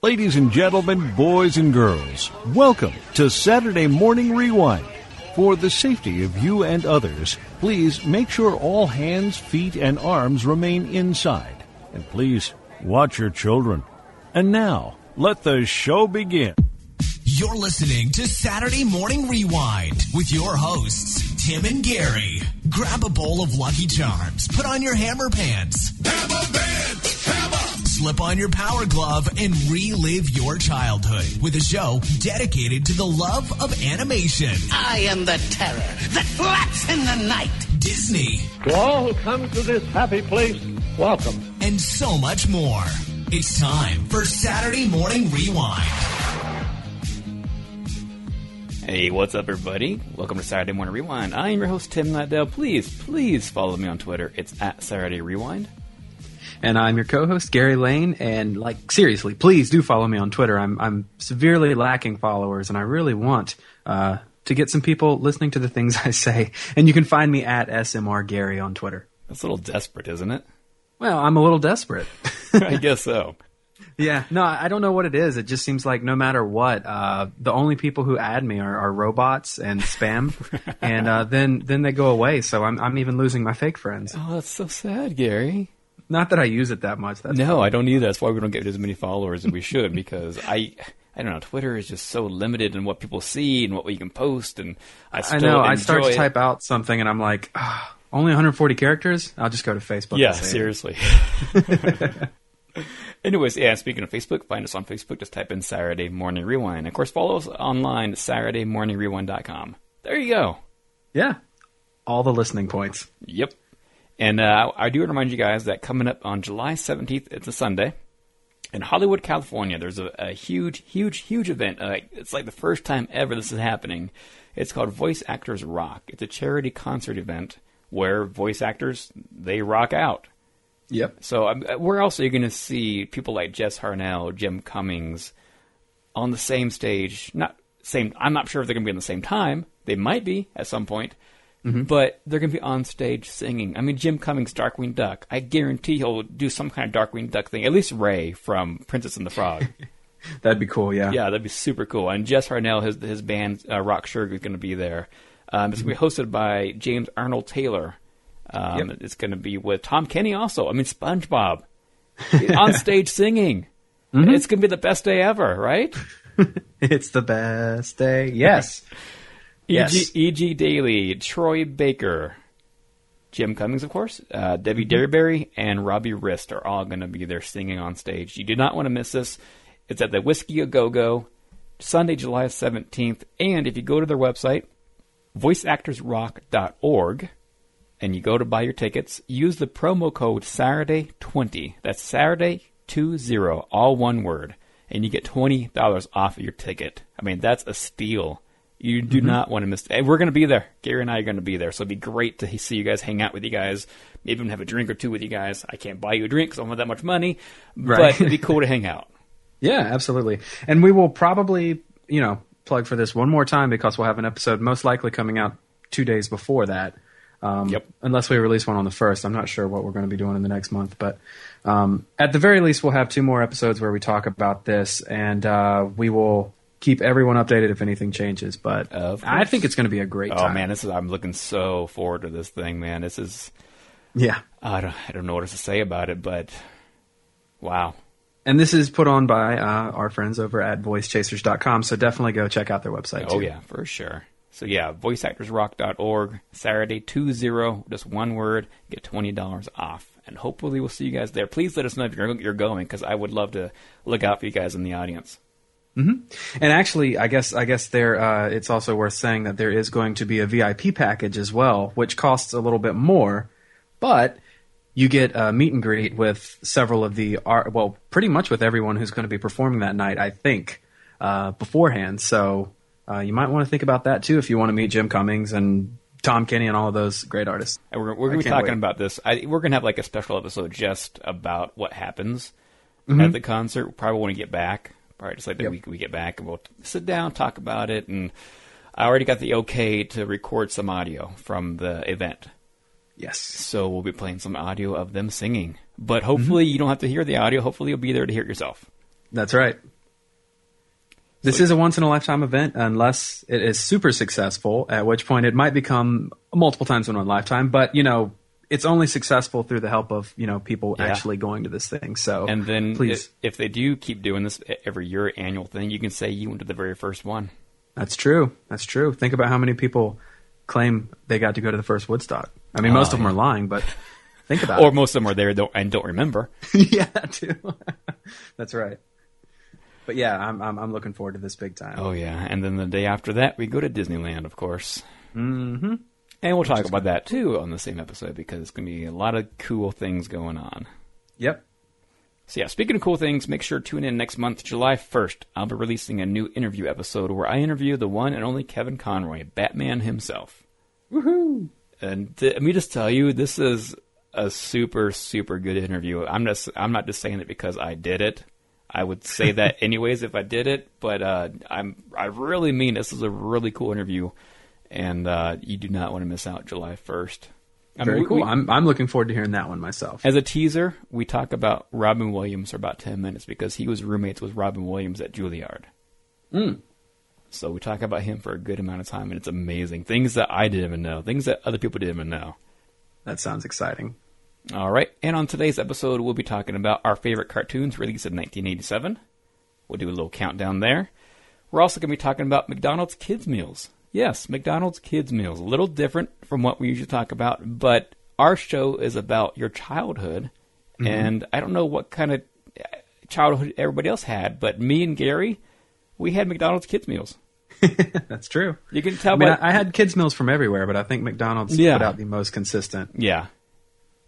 Ladies and gentlemen, boys and girls, welcome to Saturday Morning Rewind. For the safety of you and others, please make sure all hands, feet, and arms remain inside. And please watch your children. And now, let the show begin. You're listening to Saturday Morning Rewind with your hosts, Tim and Gary. Grab a bowl of Lucky Charms, put on your hammer pants! Hammer! slip on your power glove, and relive your childhood with a show dedicated to the love of animation. I am the terror that flaps in the night. Disney, To all who come to this happy place, welcome. and so much more. It's time for Saturday Morning Rewind. Hey, what's up, everybody? Welcome to Saturday Morning Rewind. I am your host, Tim Nightdale. Please, please follow me on Twitter. It's at Saturday Rewind. And I'm your co-host Gary Lane. And like seriously, please do follow me on Twitter. I'm I'm severely lacking followers, and I really want uh, to get some people listening to the things I say. And you can find me at SMR Gary on Twitter. That's a little desperate, isn't it? Well, I'm a little desperate. I guess so. yeah, no, I don't know what it is. It just seems like no matter what, uh, the only people who add me are, are robots and spam, and uh, then then they go away. So I'm I'm even losing my fake friends. Oh, that's so sad, Gary. Not that I use it that much. That's No, I don't either. That's why we don't get as many followers as we should because I. I don't know. Twitter is just so limited in what people see and what we can post, and I I know. I start to it. type out something, and I'm like, "Ah, only 140 characters. I'll just go to Facebook. Yeah, and say it." seriously. Anyways, yeah, speaking of Facebook, find us on Facebook. Just type in Saturday Morning Rewind. Of course, follow us online, at SaturdayMorningRewind.com. There you go. Yeah, all the listening points. Yep. And uh, I do want to remind you guys that coming up on July 17th, it's a Sunday, in Hollywood, California, there's a, a huge, huge, huge event. Uh, it's like the first time ever this is happening. It's called Voice Actors Rock. It's a charity concert event where voice actors, they rock out. Yep. So um, where else are you going to see people like Jess Harnell, Jim Cummings on the same stage? Not same. I'm not sure if they're going to be on the same time. They might be at some point, but they're going to be on stage singing. I mean, Jim Cummings, Darkwing Duck. I guarantee he'll do some kind of Darkwing Duck thing. At least Ray from Princess and the Frog. That'd be cool. Yeah. Yeah, that'd be super cool. And Jess Harnell, his his band uh, Rock Sugar is going to be there. Um, it's going to be hosted by James Arnold Taylor. Um, Yep. It's going to be with Tom Kenny also. I mean, SpongeBob on stage singing. It's going to be the best day ever, right? It's the best day. Yes. Yes. E.G. Daly, Troy Baker, Jim Cummings, of course, uh, Debbie Derryberry, and Robbie Rist are all going to be there singing on stage. You do not want to miss this. It's at the Whiskey A Go Go, Sunday, July 17th. And if you go to their website, voiceactorsrock.org, and you go to buy your tickets, use the promo code Saturday20. That's Saturday20, all one word, and you get $20 off of your ticket. I mean, that's a steal. You do not want to miss. And we're going to be there. Gary and I are going to be there, so it'd be great to see you guys, hang out with you guys, maybe even have a drink or two with you guys. I can't buy you a drink because I don't have that much money, Right. but it'd be cool to hang out. Yeah, absolutely. And we will probably, you know, plug for this one more time because we'll have an episode most likely coming out two days before that. Um, Yep. Unless we release one on the first. I'm not sure what we're going to be doing in the next month. But um, at the very least, we'll have two more episodes where we talk about this. And uh, we will keep everyone updated if anything changes. But I think it's going to be a great Oh time. man, this is I'm looking so forward to this thing, man. This is Yeah. I don't I don't know what else to say about it, but wow. And this is put on by uh, our friends over at voicechasers.com. So definitely go check out their website. Oh too. yeah, for sure. So yeah, voiceactorsrock.org, Saturday 20, just one word, get $20 off. And hopefully we'll see you guys there. Please let us know if you're, you're going because I would love to look out for you guys in the audience. And actually, I guess I guess there uh, it's also worth saying that there is going to be a VIP package as well, which costs a little bit more, but you get a meet and greet with several of the art. Well, pretty much with everyone who's going to be performing that night, I think, uh, beforehand. So uh, you might want to think about that too if you want to meet Jim Cummings and Tom Kenny and all of those great artists. And we're, we're going to be talking wait. about this. I, we're going to have like a special episode just about what happens Mm-hmm. at the concert. Probably when we get back. Probably just like the Yep. week we get back, and we'll sit down, talk about it. And I already got the okay to record some audio from the event. Yes. So we'll be playing some audio of them singing. But hopefully mm-hmm. you don't have to hear the audio. Hopefully you'll be there to hear it yourself. That's right. This is a once in a lifetime event unless it is super successful, at which point it might become multiple times in one lifetime. But, you know, it's only successful through the help of, you know, people Yeah. actually going to this thing. So, And then please. if, if they do keep doing this every year annual thing, you can say you went to the very first one. That's true. That's true. Think about how many people claim they got to go to the first Woodstock. I mean, most Oh, of them yeah. are lying, but think about Or it. most of them are there don't, and don't remember. yeah, that too. That's right. But yeah, I'm, I'm I'm looking forward to this big time. Oh yeah, and then the day after that, we go to Disneyland, of course. Mm-hmm. And we'll talk about that too on the same episode because it's going to be a lot of cool things going on. Yep. So yeah, speaking of cool things, make sure to tune in next month, July 1st. I'll be releasing a new interview episode where I interview the one and only Kevin Conroy, Batman himself. Woohoo! And th- let me just tell you, this is a super, super good interview. I'm just, I'm not just saying it because I did it. I would say that anyways if I did it, but uh, I'm, I really mean this is a really cool interview, and uh, you do not want to miss out July 1st. I mean, Very we- cool. we- I'm I'm looking forward to hearing that one myself. as a teaser, we talk about Robin Williams for about 10 minutes because he was roommates with Robin Williams at Juilliard. Mm. So we talk about him for a good amount of time, and it's amazing. Things that I didn't even know, things that other people didn't even know. That sounds exciting. All right, and on today's episode, we'll be talking about our favorite cartoons released in 1987. We'll do a little countdown there. We're also going to be talking about McDonald's kids meals. Yes, McDonald's kids meals. A little different from what we usually talk about, but our show is about your childhood, mm-hmm. and I don't know what kind of childhood everybody else had, but me and Gary, we had McDonald's kids meals. That's true. You can tell I mean, by I, I had kids meals from everywhere, but I think McDonald's Yeah. put out the most consistent. yeah,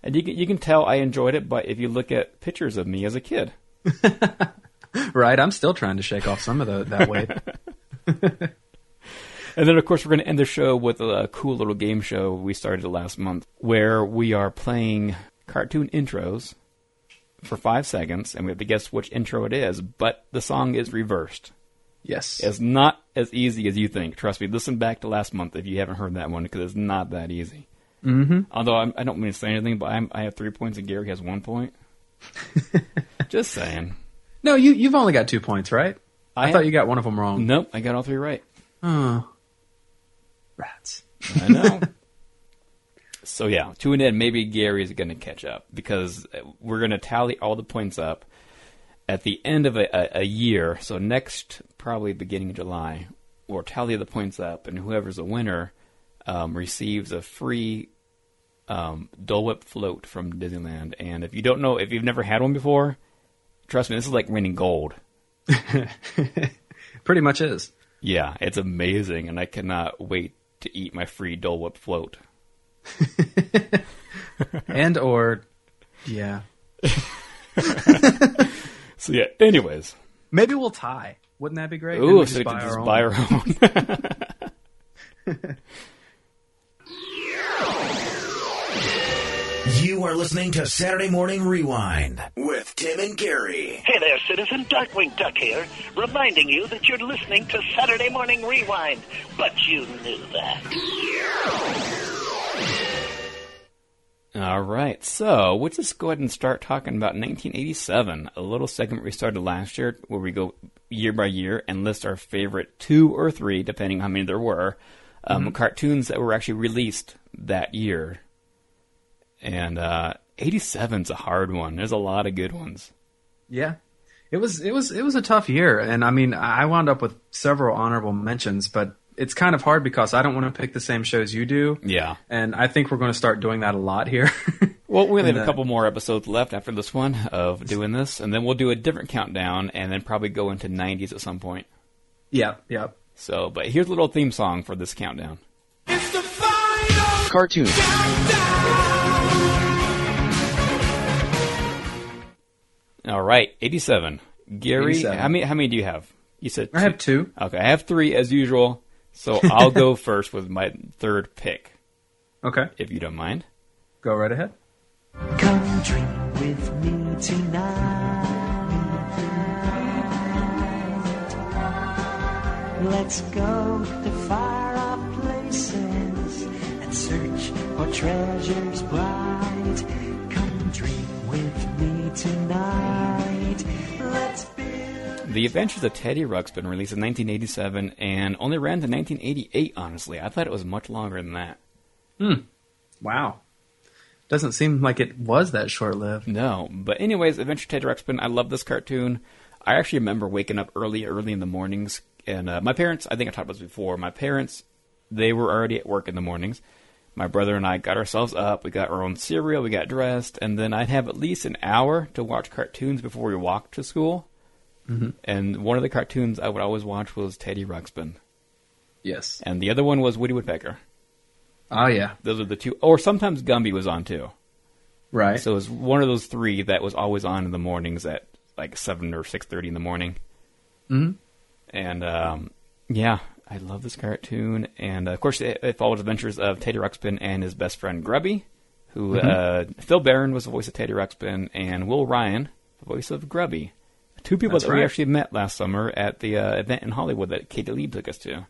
and you can you can tell I enjoyed it. But if you look at pictures of me as a kid, Right? I'm still trying to shake off some of the, that weight. And then, of course, we're going to end the show with a cool little game show we started last month where we are playing cartoon intros for five seconds, and we have to guess which intro it is, but the song is reversed. yes. It's not as easy as you think. Trust me, listen back to last month if you haven't heard that one because it's not that easy. Mm-hmm. Although I'm, I don't mean to say anything, but I'm, I have three points and Gary has one point. Just saying. No, you you've only got two points, right? I, I thought have- you got one of them wrong. Nope, I got all three right. Rats. I know. so yeah, tune in. Maybe Gary is going to catch up because we're going to tally all the points up at the end of a, a, a year. So next, probably beginning of July, we'll tally the points up, and whoever's a winner um, receives a free um, Dole Whip float from Disneyland. And if you don't know, if you've never had one before, trust me, this is like winning gold. Pretty much is. Yeah, it's amazing, and I cannot wait to eat my free Dole Whip float. And or yeah. So yeah. Anyways, Maybe we'll tie. Wouldn't that be great? And ooh, we so we can our just own. buy our own. You are listening to Saturday Morning Rewind with Tim and Gary. Hey there, citizen. Darkwing Duck here, reminding you that you're listening to Saturday Morning Rewind. But you knew that. All right, so let's just go ahead and start talking about 1987, a little segment we started last year where we go year by year and list our favorite two or three, depending on how many there were, um, cartoons that were actually released that year. And uh, 87's a hard one. There's a lot of good ones. Yeah. It was it was it was a tough year and I mean I wound up with several honorable mentions, but it's kind of hard because I don't want to pick the same shows you do. Yeah. And I think we're going to start doing that a lot here. Well, we only have And, a uh, couple more episodes left after this one of doing this, and then we'll do a different countdown, and then probably go into 90s at some point. Yeah, yeah. So, but here's a little theme song for this countdown. It's the final Cartoon. All right, 87. Gary, 87. how many how many do you have? You said I have two. Okay, I have 3 as usual. So, I'll go first with my third pick, Okay. if you don't mind. Go right ahead. Come drink with me tonight. Let's go to far off places and search for treasures bright. Tonight. Let's build The Adventures of Teddy Ruxpin, released in 1987, and only ran to 1988. Honestly, I thought it was much longer than that. Hmm. Wow. Doesn't seem like it was that short lived. No, but anyways, Adventure Teddy Ruxpin. I love this cartoon. I actually remember waking up early, early in the mornings, and uh, my parents. I think I talked about this before. My parents, they were already at work in the mornings. My brother and I got ourselves up. We got our own cereal. We got dressed, and then I'd have at least an hour to watch cartoons before we walked to school. Mm-hmm. And one of the cartoons I would always watch was Teddy Ruxpin, Yes. and the other one was Woody Woodpecker. Oh yeah. Those are the two. Or sometimes Gumby was on too. Right. So it was one of those three that was always on in the mornings at like seven or six thirty in the morning. Mhm. And um, yeah, I love this cartoon. And uh, of course, it, it followed adventures of Teddy Ruxpin and his best friend Grubby, who uh, Phil Baron was the voice of Teddy Ruxpin, and Will Ryan, the voice of Grubby. Two people That's that we actually met last summer at the uh, event in Hollywood that Katie Leigh took us to.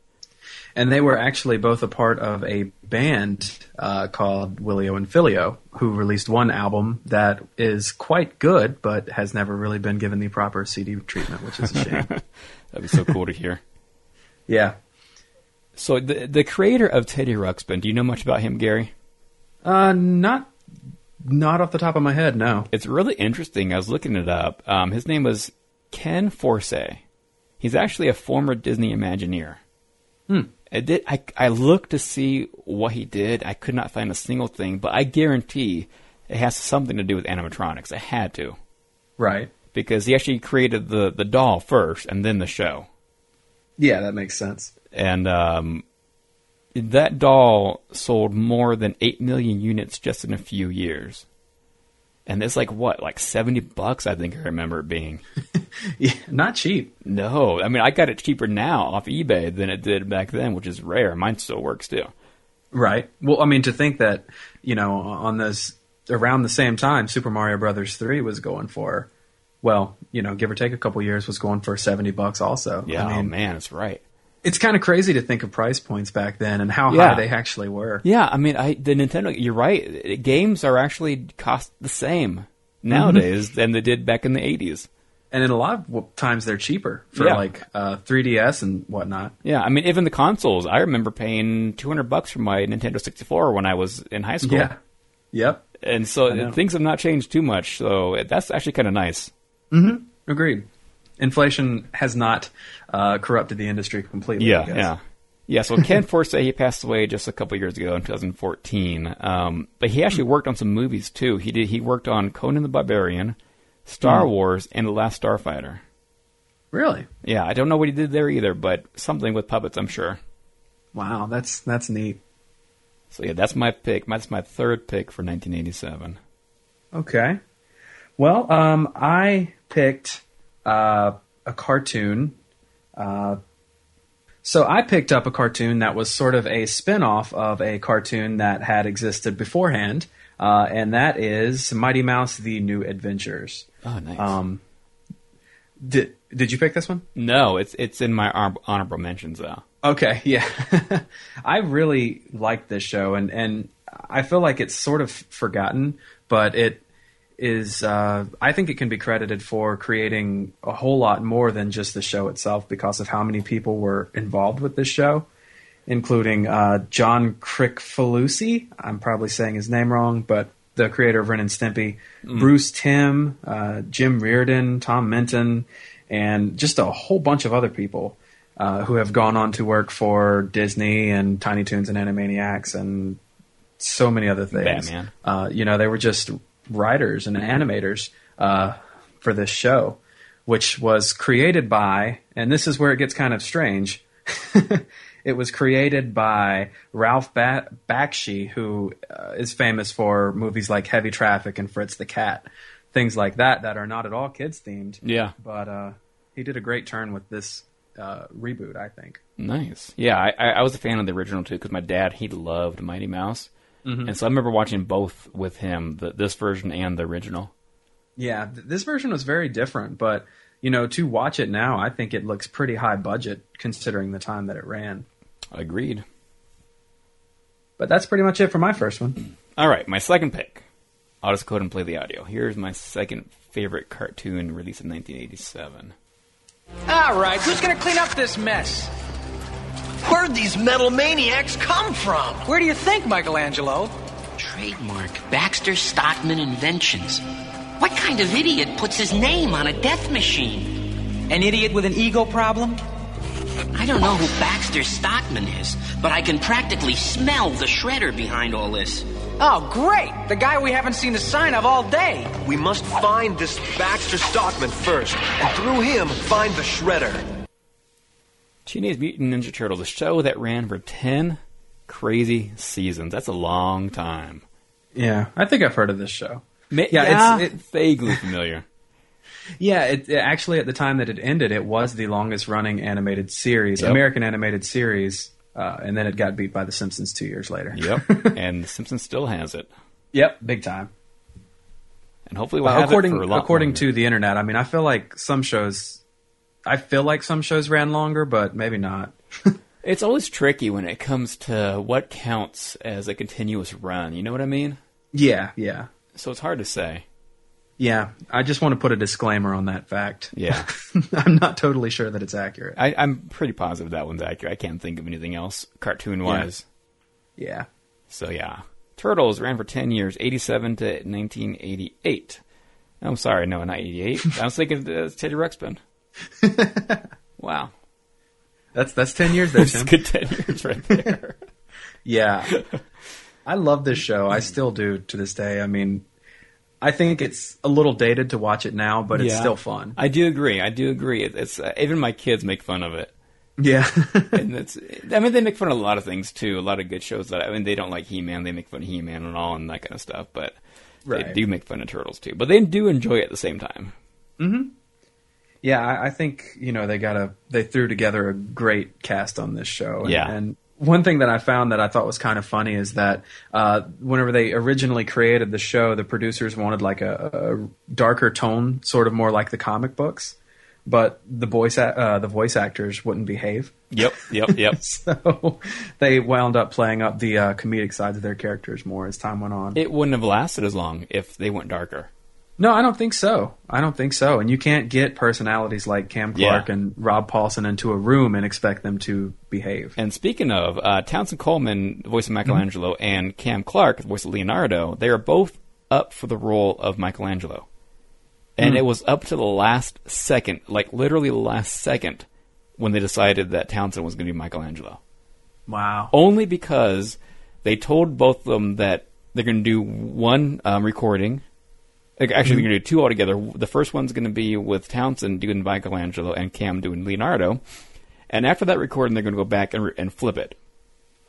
and they were actually both a part of a band uh, called Willio and Phillio, who released one album that is quite good, but has never really been given the proper CD treatment, which is a shame. That'd be so cool to hear. yeah. So the the creator of Teddy Ruxpin, do you know much about him, Gary? Uh, not, not off the top of my head. No. It's really interesting. I was looking it up. Um, his name was Ken Forsse. He's actually a former Disney Imagineer. Hmm. I did. I, I looked to see what he did. I could not find a single thing, but I guarantee it has something to do with animatronics. It had to Right. because he actually created the the doll first and then the show. Yeah, that makes sense. And um, that doll sold more than eight million units just in a few years. And it's like what, like seventy bucks? I think I remember it being. Yeah, not cheap. No, I mean I got it cheaper now off eBay than it did back then, which is rare. Mine still works too. Right. Well, I mean, to think that you know on this around the same time, Super Mario Brothers three was going for, well, you know, give or take a couple years, was going for seventy bucks also. Yeah, I oh man, it's right. It's kind of crazy to think of price points back then and how Yeah. high they actually were. Yeah, I mean, I the Nintendo. You're right. Games are actually cost the same nowadays than they did back in the '80s. And in a lot of times, they're cheaper for Yeah. like uh, 3DS and whatnot. Yeah, I mean, even the consoles. I remember paying 200 bucks for my Nintendo 64 when I was in high school. Yeah. Yep. and so things have not changed too much. So that's actually kind of nice. Mhm. Agreed. Inflation has not uh, corrupted the industry completely. Yeah, yeah. Yeah, so Ken Forsse, he passed away just a couple years ago in 2014. Um, but he actually worked on some movies too. He did. He worked on Conan the Barbarian, Star Wars, and The Last Starfighter. Really? Yeah, I don't know what he did there either, but something with puppets, I'm sure. Wow, that's that's neat. So yeah, that's my pick. That's my third pick for 1987. Okay. Well, um, I picked uh, a cartoon. Uh, so I picked up a cartoon that was sort of a spin-off of a cartoon that had existed beforehand, uh, and that is Mighty Mouse: The New Adventures. Oh, nice. Um, did did you pick this one? no, it's it's in my hon- honorable mentions though. Okay, yeah. I really like this show and and I feel like it's sort of forgotten, but it is uh, I think it can be credited for creating a whole lot more than just the show itself because of how many people were involved with this show, including uh, John Kricfalusi. I'm probably saying his name wrong, but the creator of Ren and Stimpy, Bruce Timm, uh, Jim Reardon, Tom Minton, and just a whole bunch of other people uh, who have gone on to work for Disney and Tiny Toons and Animaniacs and so many other things. Batman. Uh, you know, they were just writers and animators uh, for this show, which was created by, and this is where it gets kind of strange. it was created by Ralph ba- Bakshi, who uh, is famous for movies like Heavy Traffic and Fritz the Cat, things like that that are not at all kids themed. Yeah. But uh, he did a great turn with this uh, reboot, I think. Nice. Yeah, I, I was a fan of the original too because my dad he loved Mighty Mouse, Mm-hmm. and so I remember watching both with him, the, this version and the original. Yeah, th- this version was very different, but you know, to watch it now, I think it looks pretty high budget considering the time that it ran. Agreed. But that's pretty much it for my first one. All right, my second pick. I'll just go ahead and play the audio. Here's my second favorite cartoon released in 1987. All right, who's gonna clean up this mess? Where'd these metal maniacs come from? Where do you think, Michelangelo? Trademark Baxter Stockman Inventions. What kind of idiot puts his name on a death machine? An idiot with an ego problem? I don't know who Baxter Stockman is, but I can practically smell the shredder behind all this. Oh, great! The guy we haven't seen a sign of all day. We must find this Baxter Stockman first, and through him, find the Shredder. Teenage Mutant Ninja Turtles, a show that ran for 10 crazy seasons. That's a long time. Yeah, I think I've heard of this show. Ma- Yeah, it's- it- vaguely familiar. Yeah, it, it- actually at the time that it ended, it was the longest running animated series, Yep. American animated series, uh, and then it got beat by The Simpsons two years later. Yep. and The Simpsons still has it. Yep, big time. And hopefully we'll Uh, have according it for a lot according longer. to the internet, I mean, I feel like some shows, I feel like some shows ran longer, but maybe not. It's always tricky when it comes to what counts as a continuous run. You know what I mean? Yeah, yeah, So it's hard to say. yeah. I just want to put a disclaimer on that fact. Yeah. I'm not totally sure that it's accurate. I, I'm pretty positive that one's accurate. I can't think of anything else cartoon wise. Yeah. So yeah. Turtles ran for 10 years, 87 to 1988. I'm sorry, no, not 88. I was thinking uh, Teddy Ruxpin. wow. That's that's ten years there, That's Tim. good 10 years right there. Yeah. I love this show. I still do to this day. I mean, I think it's a little dated to watch it now, but it's Yeah. still fun. I do agree. I do agree. It- It's uh, even my kids make fun of it. Yeah. and it's I mean they make fun of a lot of things too. A lot of good shows that I mean they don't like He Man, they make fun of He Man and all and that kind of stuff, but they do make fun of turtles too. But they do enjoy it at the same time. hmm Yeah, I, I think you know they got a they threw together a great cast on this show. And, Yeah. and one thing that I found that I thought was kind of funny is that uh, whenever they originally created the show, the producers wanted like a, a darker tone, sort of more like the comic books, but the voice uh, the voice actors wouldn't behave. Yep, yep, yep. so they wound up playing up the uh, comedic sides of their characters more as time went on. It wouldn't have lasted as long if they went darker. No, I don't think so. I don't think so. And you can't get personalities like Cam Clarke Yeah. and Rob Paulsen into a room and expect them to behave. And speaking of, uh, Townsend Coleman, the voice of Michelangelo, and Cam Clarke, the voice of Leonardo, they are both up for the role of Michelangelo. And Hmm. it was up to the last second, like literally the last second, when they decided that Townsend was going to be Michelangelo. Wow. Only because they told both of them that they're going to do one um, recording. Like, Actually, they're going to do two altogether. The first one's going to be with Townsend doing Michelangelo and Cam doing Leonardo. And after that recording, they're going to go back and, re- and flip it.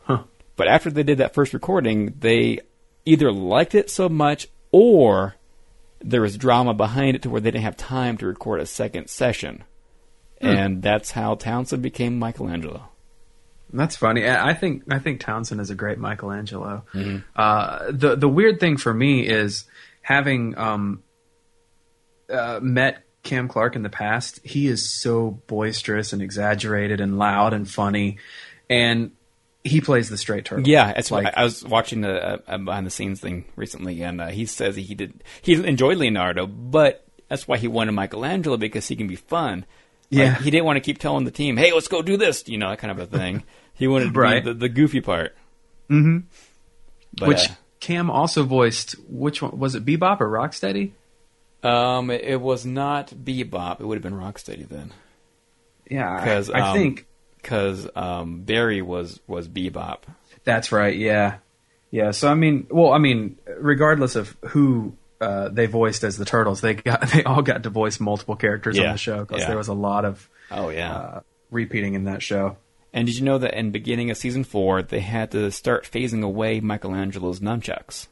Huh. But after they did that first recording, they either liked it so much or there was drama behind it to where they didn't have time to record a second session. Hmm. And that's how Townsend became Michelangelo. That's funny. I I think I think Townsend is a great Michelangelo. Uh, the the weird thing for me is having um, uh, met Cam Clarke in the past. He is so boisterous and exaggerated and loud and funny, and he plays the straight turtle. Yeah, it's like like I was watching a, a behind the scenes thing recently, and uh, he says he did he enjoyed Leonardo, but that's why he wanted Michelangelo because he can be fun. Like, Yeah. he didn't want to keep telling the team, "Hey, let's go do this," you know, that kind of a thing. He wanted Right. the, the goofy part. hmm But, Which Cam also voiced. Which one was it? Bebop or Rocksteady? um, it, it was not Bebop; it would have been Rocksteady then. Yeah, because I, I think because um, Barry was was Bebop. That's right. Yeah, yeah. So I mean, well, I mean, regardless of who uh, they voiced as the turtles, they got they all got to voice multiple characters on the show because yeah. there was a lot of Oh yeah. uh, repeating in that show. And did you know that in beginning of season four, they had to start phasing away Michelangelo's nunchucks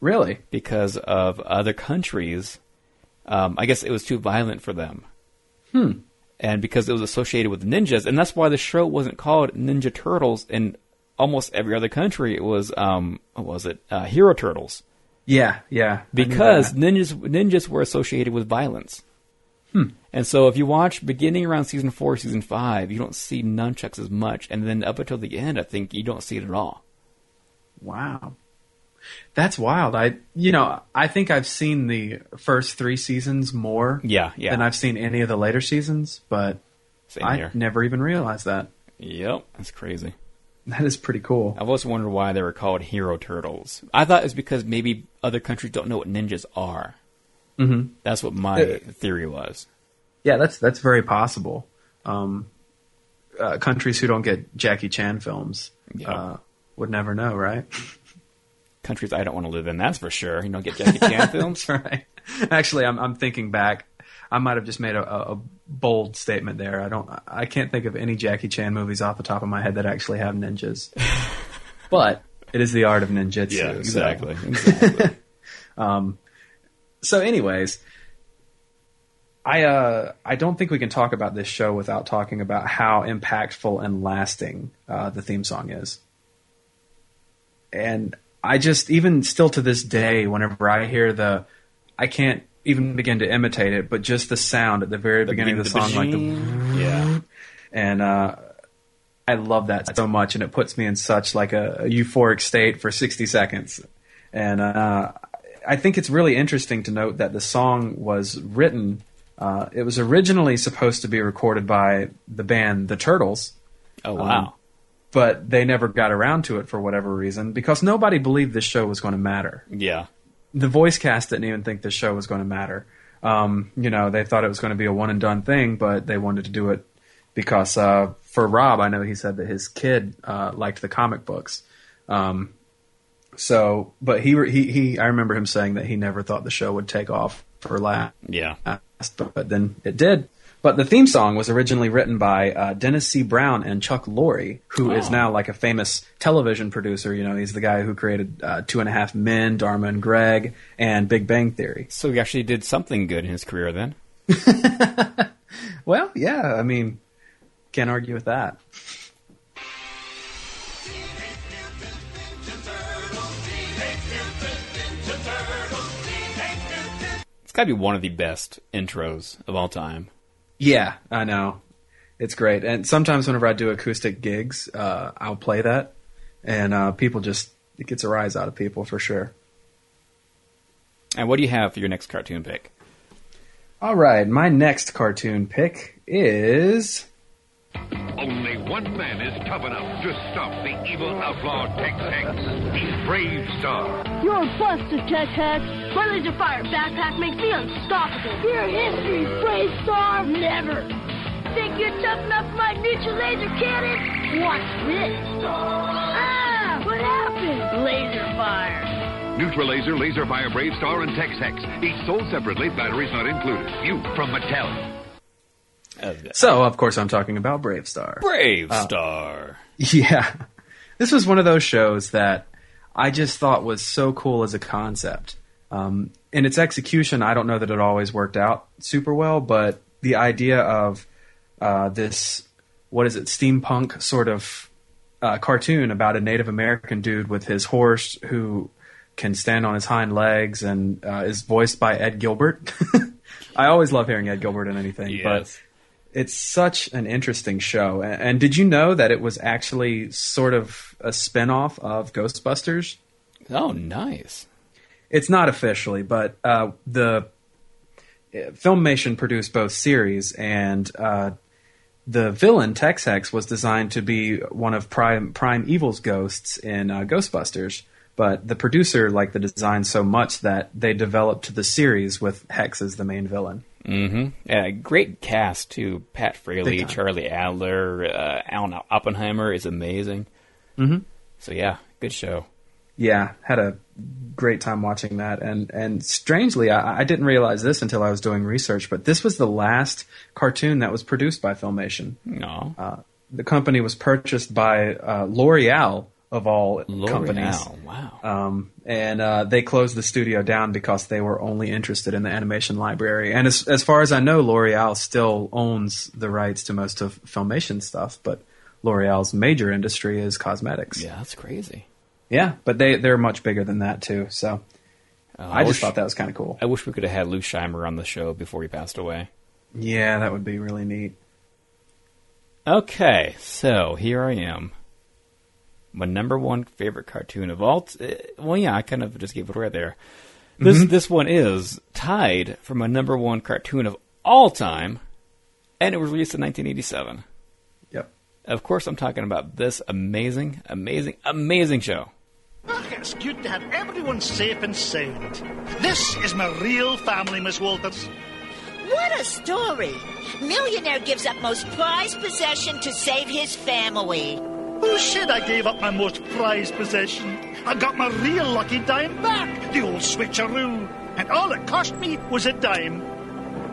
Really? because of other countries. Um, I guess it was too violent for them. Hmm. And because it was associated with ninjas, and that's why the show wasn't called Ninja Turtles in almost every other country. It was, um, what was it? Uh, Hero Turtles. Yeah, yeah. Because ninjas ninjas were associated with violence. Hmm. And so if you watch beginning around season four, season five, you don't see nunchucks as much, and then up until the end, I think you don't see it at all. wow. That's wild. I, you know, I think I've seen the first three seasons more Yeah, yeah. than I've seen any of the later seasons, but Same I here. never even realized that. Yep, that's crazy. That is pretty cool. I've always wondered why they were called Hero Turtles. I thought it was because maybe other countries don't know what ninjas are. Mm-hmm. That's what my theory was. Yeah, that's that's very possible. Um, uh, countries who don't get Jackie Chan films Yeah. uh, would never know, right? Countries I don't want to live in, that's for sure. You don't get Jackie Chan films. Right. Actually, I'm I'm thinking back. I might have just made a, a, bold statement there. I don't. I can't think of any Jackie Chan movies off the top of my head that actually have ninjas. but it is the art of ninjutsu. Yeah, so- exactly. exactly. Um, so, anyways, I uh, I don't think we can talk about this show without talking about how impactful and lasting uh, the theme song is. And I just, even still to this day, whenever I hear the, I can't even begin to imitate it, but just the sound at the very beginning of the song, like the yeah. and uh, I love that so much, and it puts me in such like a, a euphoric state for 60 seconds. And uh, I think it's really interesting to note that the song was written. Uh, it was originally supposed to be recorded by the band The Turtles. Oh Um, wow. but they never got around to it for whatever reason because nobody believed this show was going to matter yeah. the voice cast didn't even think this show was going to matter. Um, you know, they thought it was going to be a one and done thing, but they wanted to do it because uh, for Rob, I know he said that his kid uh, liked the comic books. Um, so, but he, he he I remember him saying that he never thought the show would take off for last, Yeah. but, but then it did. But the theme song was originally written by uh, Dennis C. Brown and Chuck Lorre, who is Oh. now like a famous television producer. You know, he's the guy who created uh, Two and a Half Men, Dharma and Greg, and Big Bang Theory. So he actually did something good in his career then. Well, yeah, I mean, can't argue with that. Got to be one of the best intros of all time. Yeah, I know. It's great. And sometimes whenever I do acoustic gigs, uh, I'll play that, and uh, people just, it gets a rise out of people for sure. And what do you have for your next cartoon pick? All right, my next cartoon pick is. Only one man is tough enough to stop the evil outlaw Tex Hex. He's Brave Star. You're a buster, Tex Hex. My laser fire backpack makes me unstoppable. Your history, Brave Star. Never. Think you're tough enough for my neutral laser cannon? Watch this. Ah! What happened? Laser fire. Neutral Laser, Laser Fire, BraveStarr, and Tex Hex. Each sold separately, batteries not included. You from Mattel. So, of course, I'm talking about BraveStarr. Brave Uh, Star. Yeah. This was one of those shows that I just thought was so cool as a concept. Um, in its execution, I don't know that it always worked out super well, but the idea of uh, this, what is it, steampunk sort of uh, cartoon about a Native American dude with his horse who can stand on his hind legs and uh, is voiced by Ed Gilbert. I always love hearing Ed Gilbert in anything, but Yes. It's such an interesting show. And, and did you know that it was actually sort of a spin-off of Ghostbusters? Oh, nice. It's not officially, but uh, the uh, Filmation produced both series, and uh, the villain Tex Hex was designed to be one of Prime Prime Evil's ghosts in uh, Ghostbusters. But the producer liked the design so much that they developed the series with Hex as the main villain. Mm-hmm. Yeah, great cast too. Pat Fraley, Charlie Adler, uh, Alan Oppenheimer is amazing. Mm-hmm. So yeah, good show. yeah, had a great time watching that. And and strangely, I, I didn't realize this until I was doing research, but this was the last cartoon that was produced by Filmation. No, uh, the company was purchased by uh, L'Oreal of all companies. Wow. Um, and uh, they closed the studio down because they were only interested in the animation library. And as as far as I know, L'Oreal still owns the rights to most of Filmation stuff, but L'Oreal's major industry is cosmetics. Yeah, that's crazy. Yeah, but they they're much bigger than that too. So Uh, I just wish- thought that was kind of cool. I wish we could have had Lou Scheimer on the show before he passed away. Yeah, that would be really neat. Okay, so here I am. My number one favorite cartoon of all. T- uh, well, yeah, I kind of just gave it away there. This Mhm. this one is tied for my number one cartoon of all time, and it was released in 1987. Yep. Of course, I'm talking about this amazing, amazing, amazing show. Ugh, it's good to have everyone safe and sound. This is my real family, Miss Walters. What a story! Millionaire gives up most prized possession to save his family. Who said I gave up my most prized possession? I got my real lucky dime back, the old switcheroo. And all it cost me was a dime.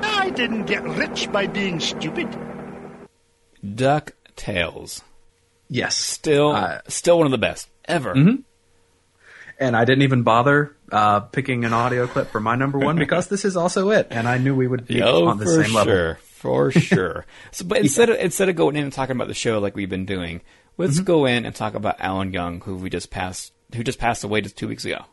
I didn't get rich by being stupid. Duck Tales. Yes. Still, still one of the best ever. Mhm. And I didn't even bother uh, picking an audio clip for my number one because this is also it, and I knew we would be Oh, on the for same level. sure, for sure. So, but instead of instead of going in and talking about the show like we've been doing, let's Mm-hmm. go in and talk about Alan Young, who we just passed, who just passed away just two weeks ago.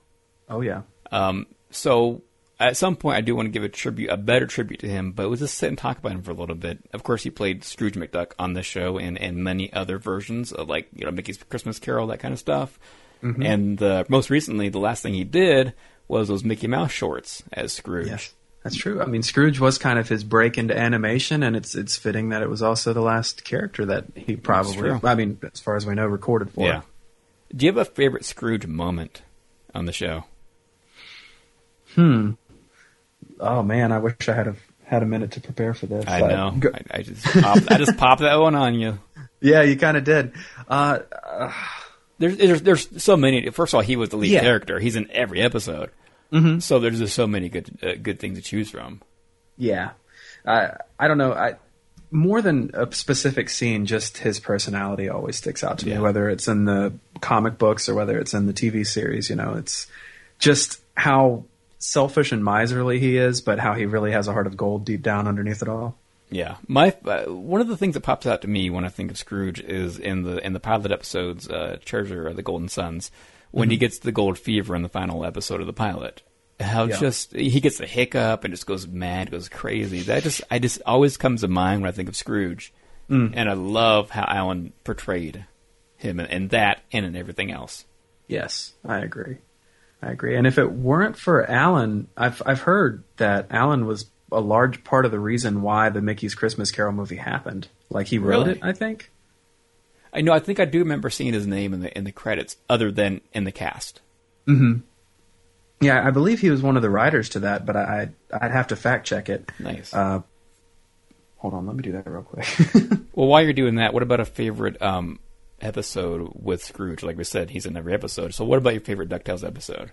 Oh yeah. Um, so at some point, I do want to give a tribute, a better tribute to him, but we'll just sit and talk about him for a little bit. Of course, he played Scrooge McDuck on this show and, and many other versions of like, you know, Mickey's Christmas Carol, that kind of stuff. Mhm. And uh, most recently, the last thing he did was those Mickey Mouse shorts as Scrooge. Yes. That's true. I mean, Scrooge was kind of his break into animation, and it's it's fitting that it was also the last character that he probably. I mean, as far as we know, recorded for. Yeah. Do you have a favorite Scrooge moment on the show? Hmm. Oh man, I wish I had a had a minute to prepare for this. I Uh, know. go- I, I just popped, I just popped that one on you. yeah, you kind of did. Uh, uh, There's, there's there's so many. First of all, he was the lead Yeah. character. He's in every episode. Mhm. So there's just so many good uh, good things to choose from. Yeah, I I don't know. I more than a specific scene, just his personality always sticks out to Yeah. me. Whether it's in the comic books or whether it's in the TV series, you know, it's just how selfish and miserly he is, but how he really has a heart of gold deep down underneath it all. Yeah, my uh, one of the things that pops out to me when I think of Scrooge is in the in the pilot episodes, uh, Treasure of the Golden Suns, when he Mhm. gets the gold fever in the final episode of the pilot. How Yeah. just he gets a hiccup and just goes mad, goes crazy. That just I just always comes to mind when I think of Scrooge, Mm. and I love how Alan portrayed him in, in that and in everything else. Yes, I agree. I agree. And if it weren't for Alan, I've I've heard that Alan was a large part of the reason why the Mickey's Christmas Carol movie happened. Like he wrote Really? it, I think. I know. I think I do remember seeing his name in the in the credits, other than in the cast. hmm Yeah, I believe he was one of the writers to that, but I I'd, I'd have to fact check it. Nice. Uh, hold on, let me do that real quick. Well, while you're doing that, what about a favorite um, episode with Scrooge? Like we said, he's in every episode. So, what about your favorite Ducktales episode?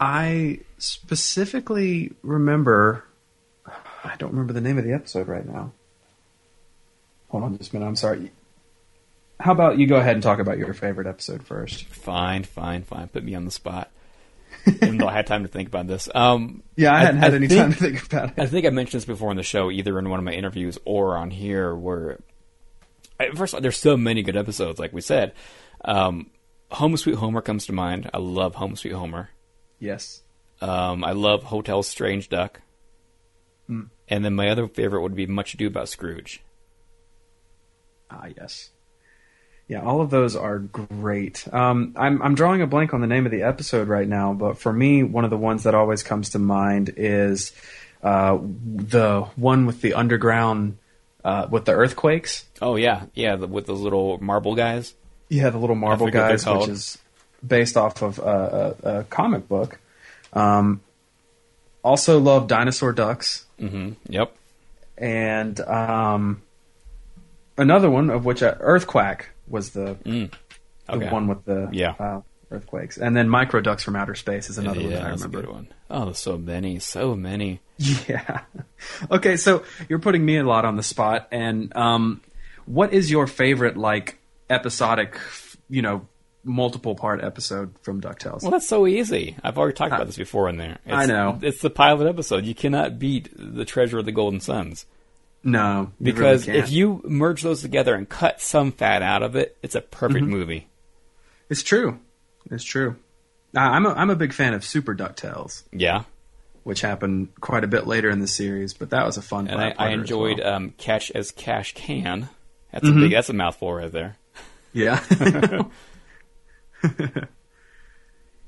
I specifically remember. I don't remember the name of the episode right now. Hold on just a minute. I'm sorry. How about you go ahead and talk about your favorite episode first? Fine, fine, fine. Put me on the spot. Even though I had time to think about this. Um, Yeah, I hadn't had any think- time to think about it. I think I mentioned this before on the show, either in one of my interviews or on here, where I- first of all, there's so many good episodes. Like we said, um, Home Sweet Homer comes to mind. I love Home Sweet Homer. Yes. Um, I love Hotel Strange Duck. Hmm. And then my other favorite would be Much Ado About Scrooge. Ah, yes. Yeah, all of those are great. Um, I'm I'm drawing a blank on the name of the episode right now, but for me, one of the ones that always comes to mind is uh, the one with the underground uh, with the earthquakes. Oh yeah, yeah, the, with those little marble guys. Yeah, the little marble forget what they're guys, which is based off of uh, a, a comic book. Um, also love dinosaur ducks. Mm-hmm. Yep. and um, another one of which uh, Earthquack was the Mm. Okay. the one with the Yeah. uh, earthquakes, and then Micro Ducks from Outer Space is another yeah, one that I remember. one. Oh, so many, so many. Yeah. okay, so you're putting me a lot on the spot, and um, what is your favorite like episodic, you know, multiple part episode from Ducktales? Well, that's so easy. I've already talked about this before in there. It's, I know. It's the pilot episode. You cannot beat the Treasure of the Golden Suns. No, you really Because can't. if you merge those together and cut some fat out of it, it's a perfect Mhm. movie. it's true, it's true. Uh, I'm a I'm a big fan of Super Ducktales. Yeah. which happened quite a bit later in the series, but that was a fun. And I, I as enjoyed well. um, Catch as Cash Can. That's a Mhm. big. That's a mouthful right there. Yeah.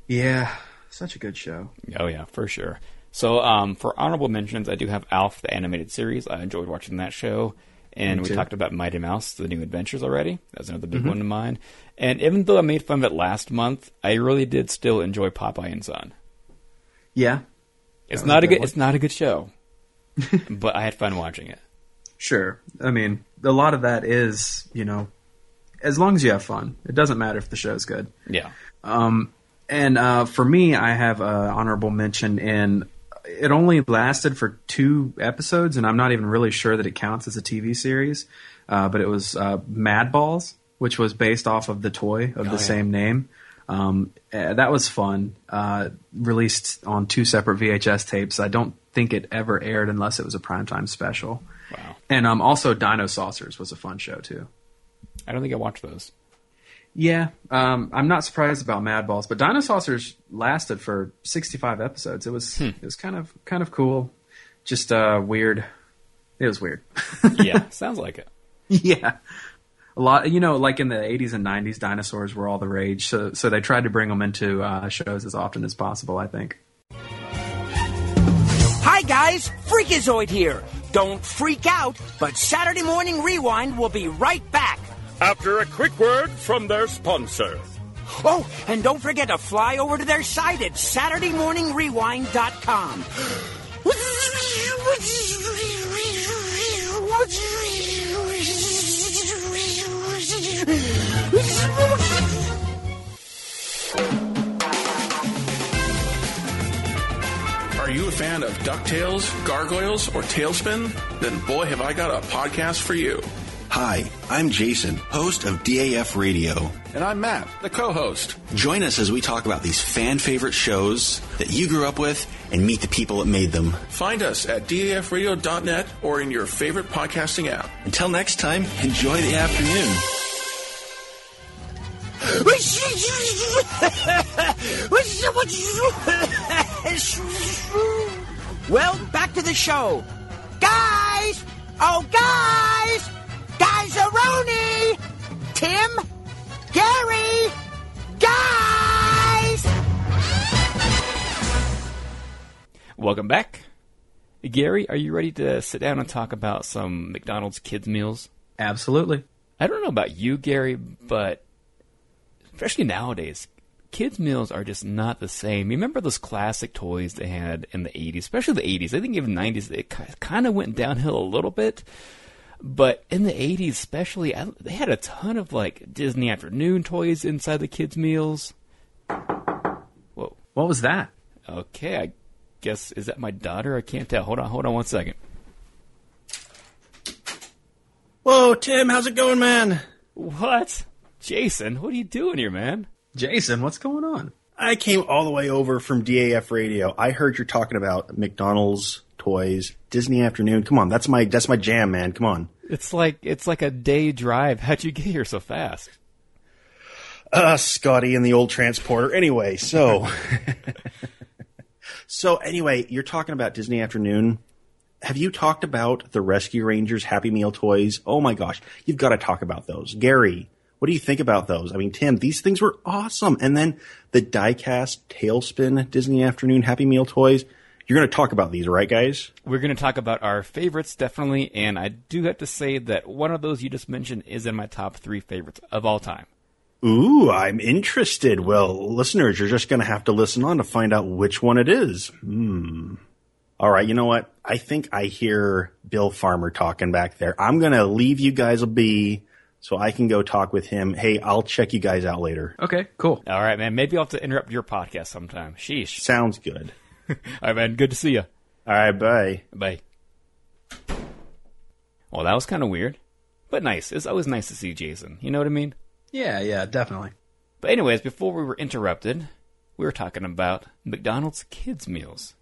yeah, such a good show. Oh yeah, for sure. So um, for honorable mentions, I do have Alf, the animated series. I enjoyed watching that show. And we talked about Mighty Mouse, the new adventures already. That's another big Mhm. one of mine. And even though I made fun of it last month, I really did still enjoy Popeye and Son. Yeah. It's not a good. one. It's not a good show, but I had fun watching it. Sure. I mean, a lot of that is, you know, as long as you have fun, it doesn't matter if the show's good. Yeah. Um, and uh, for me, I have an honorable mention in. It only lasted for two episodes, and I'm not even really sure that it counts as a TV series. Uh, but it was uh, Mad Balls, which was based off of the toy of Oh, the yeah. same name. Um, uh, that was fun. Uh, released on two separate VHS tapes. I don't think it ever aired unless it was a primetime special. Wow. And um, also Dinosaucers was a fun show too. I don't think I watched those. Yeah, um, I'm not surprised about Mad Balls, but Dinosaucers lasted for 65 episodes. It was it was kind of kind of cool, just uh, weird. It was weird. yeah, sounds like it. yeah, a lot. You know, like in the 80s and 90s, dinosaurs were all the rage, so so they tried to bring them into uh, shows as often as possible. I think. Hi guys, Freakazoid here. Don't freak out, but Saturday Morning Rewind will be right back. After a quick word from their sponsor. Oh, and don't forget to fly over to their site at SaturdayMorningRewind.com. Are you a fan of DuckTales, Gargoyles, or TaleSpin? Then boy, have I got a podcast for you. Hi, I'm Jason, host of DAF Radio. And I'm Matt, the co-host. Join us as we talk about these fan favorite shows that you grew up with and meet the people that made them. Find us at dafradio.net or in your favorite podcasting app. Until next time, enjoy the afternoon. well, back to the show. Guys! Oh, guys! Guys-a-roni! Tim! Gary! Guys! Welcome back, Gary. Are you ready to sit down and talk about some McDonald's kids meals? Absolutely. I don't know about you, Gary, but especially nowadays, kids meals are just not the same. You remember those classic toys they had in the 80s, especially the 80s. I think even 90s, it kind of went downhill a little bit. But in the 80s, especially, I, they had a ton of like Disney afternoon toys inside the kids' meals. Whoa. What was that? Okay, I guess, is that my daughter? I can't tell. Hold on, hold on one second. Whoa, Tim, how's it going, man? What? Jason, what are you doing here, man? Jason, what's going on? I came all the way over from DAF radio. I heard you're talking about McDonald's toys, Disney afternoon. Come on, that's my that's my jam, man. Come on. It's like it's like a day drive. How'd you get here so fast? Uh, Scotty and the old transporter. Anyway, so so anyway, you're talking about Disney afternoon. Have you talked about the Rescue Rangers Happy Meal toys? Oh my gosh, you've got to talk about those. Gary, what do you think about those? I mean, Tim, these things were awesome. And then the diecast TaleSpin Disney afternoon Happy Meal toys. You're going to talk about these, right, guys? We're going to talk about our favorites, definitely. And I do have to say that one of those you just mentioned is in my top three favorites of all time. Ooh, I'm interested. Well, listeners, you're just going to have to listen on to find out which one it is. Hmm. All right, you know what? I think I hear Bill Farmer talking back there. I'm going to leave you guys a be so I can go talk with him. Hey, I'll check you guys out later. Okay, cool. All right, man. Maybe I'll have to interrupt your podcast sometime. Sheesh. Sounds good. All right, man. Good to see you. All right, bye. Bye. Well, that was kind of weird, but nice. It's always nice to see Jason. You know what I mean? Yeah, yeah, definitely. But anyways, before we were interrupted, we were talking about McDonald's kids meals.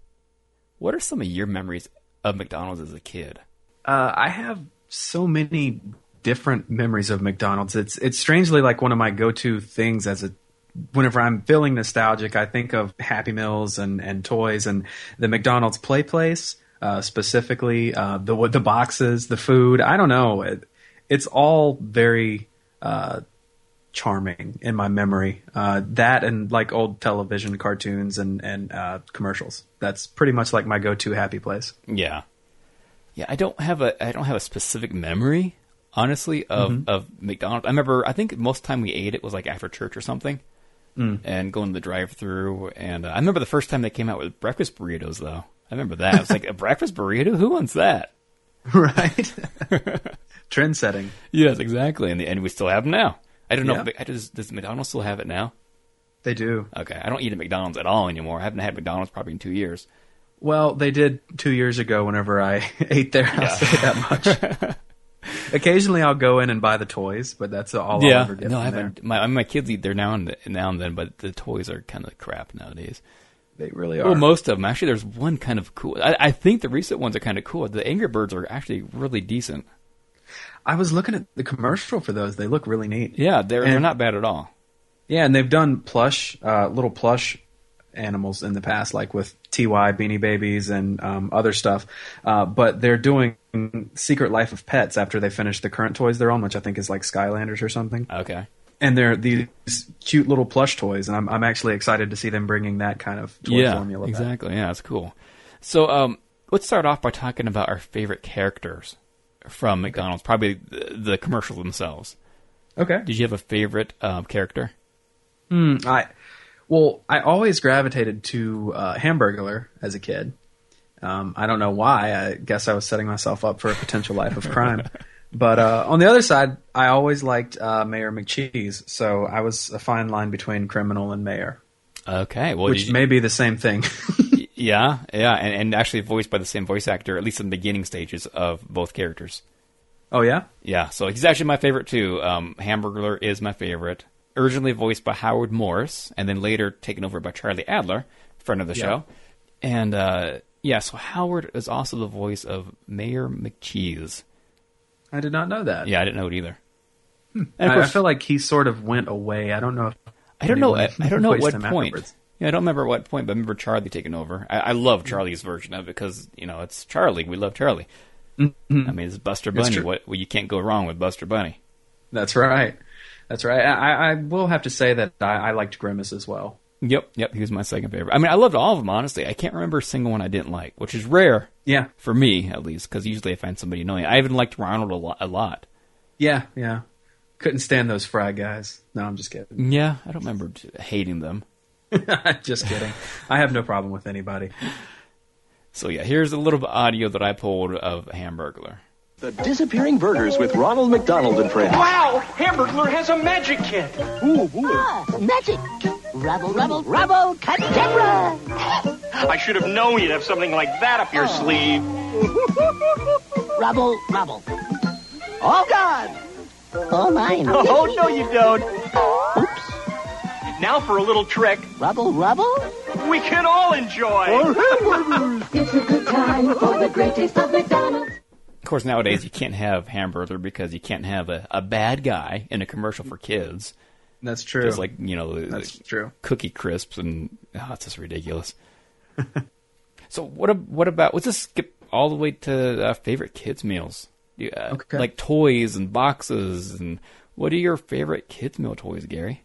What are some of your memories of McDonald's as a kid? Uh, I have so many different memories of McDonald's. It's it's strangely like one of my go-to things as a whenever I'm feeling nostalgic, I think of Happy Meals and, and toys and the McDonald's Play Place, uh, specifically uh, the the boxes, the food. I don't know. It, it's all very uh, charming in my memory. Uh, that and like old television cartoons and and uh, commercials. That's pretty much like my go-to happy place. Yeah, yeah. I don't have a I don't have a specific memory, honestly, of Mhm. of McDonald's. I remember I think most time we ate it was like after church or something, Mm. and going to the drive-through. And uh, I remember the first time they came out with breakfast burritos, though. I remember that. I was like, a breakfast burrito? Who wants that? right. Trend setting. Yes, exactly. And the, and we still have them now. I don't know. Yeah. If, I- does, does McDonald's still have it now? They do. Okay, I don't eat at McDonald's at all anymore. I haven't had McDonald's probably in two years. Well, they did two years ago. Whenever I ate there, I'll say that much. Occasionally, I'll go in and buy the toys, but that's all I'll ever get no, I haven't. My my kids eat there now and now and then, but the toys are kind of crap nowadays. They really are. Well, most of them actually. There's one kind of cool. I, I think the recent ones are kind of cool. The Angry Birds are actually really decent. I was looking at the commercial for those. They look really neat. Yeah, they're they're not bad at all. Yeah, and they've done plush, uh, little plush animals in the past, like with TY Beanie Babies and um, other stuff. Uh, but they're doing Secret Life of Pets after they finish the current toys they're on, which I think is like Skylanders or something. Okay. And they're these cute little plush toys, and I'm I'm actually excited to see them bringing that kind of toy yeah, formula. back. exactly. Yeah, that's cool. So, um, let's start off by talking about our favorite characters from McDonald's. Probably the, the commercials themselves. Okay. Did you have a favorite um, character? Hmm. I well, I always gravitated to uh, Hamburglar as a kid. Um, I don't know why. I guess I was setting myself up for a potential life of crime. but uh, on the other side, I always liked uh, Mayor McCheese. So I was a fine line between criminal and mayor, Okay. Well, which you- may be the same thing. yeah, yeah, and, and actually voiced by the same voice actor, at least in the beginning stages of both characters. oh yeah. Yeah, so he's actually my favorite too. Um, Hamburglar is my favorite. Originally voiced by Howard Morris, and then later taken over by Charlie Adler, friend of the Yeah. show. And uh, yeah, so Howard is also the voice of Mayor McCheese. I did not know that. Yeah, I didn't know it either. And of I, I feel like he sort of went away. I don't know. If I don't know. I, I don't know at what point. afterwards. Yeah, I don't remember at what point, but I remember Charlie taking over. I, I love Charlie's version of it because you know it's Charlie. We love Charlie. I mean, it's Buster Mm-hmm. It's Bunny. What well, you can't go wrong with Buster Bunny. That's right. That's right. I, I will have to say that I, I liked Grimace as well. Yep, yep. He was my second favorite. I mean, I loved all of them. Honestly, I can't remember a single one I didn't like, which is rare. Yeah. for me at least, because usually I find somebody annoying. I even liked Ronald a lot. A lot. Yeah, yeah. Couldn't stand those fry guys. No, I'm just kidding. Yeah, I don't remember hating them. just kidding. I have no problem with anybody. So yeah, here's a little bit of audio that I pulled of Hamburglar. The Disappearing Burgers with Ronald McDonald and Friends. Wow! Hamburglar has a magic kit. Ooh, Ah, magic. Rubble, rubble, rubble, cadabra. I should have known you'd have something like that up your sleeve. Rubble, rubble. All gone. All mine. Oh, no, you don't. Oops. Now for a little trick. Rubble, rubble. We can all enjoy. It's a good time for the great taste of McDonald's. Of course, nowadays you can't have Hamburglar because you can't have a, a bad guy in a commercial for kids. That's true. Just like you know, That's true. Cookie crisps and oh, it's just ridiculous. so what? What about? Let's just skip all the way to uh, favorite kids meals. You, uh, Okay. Like toys and boxes and what are your favorite kids meal toys, Gary?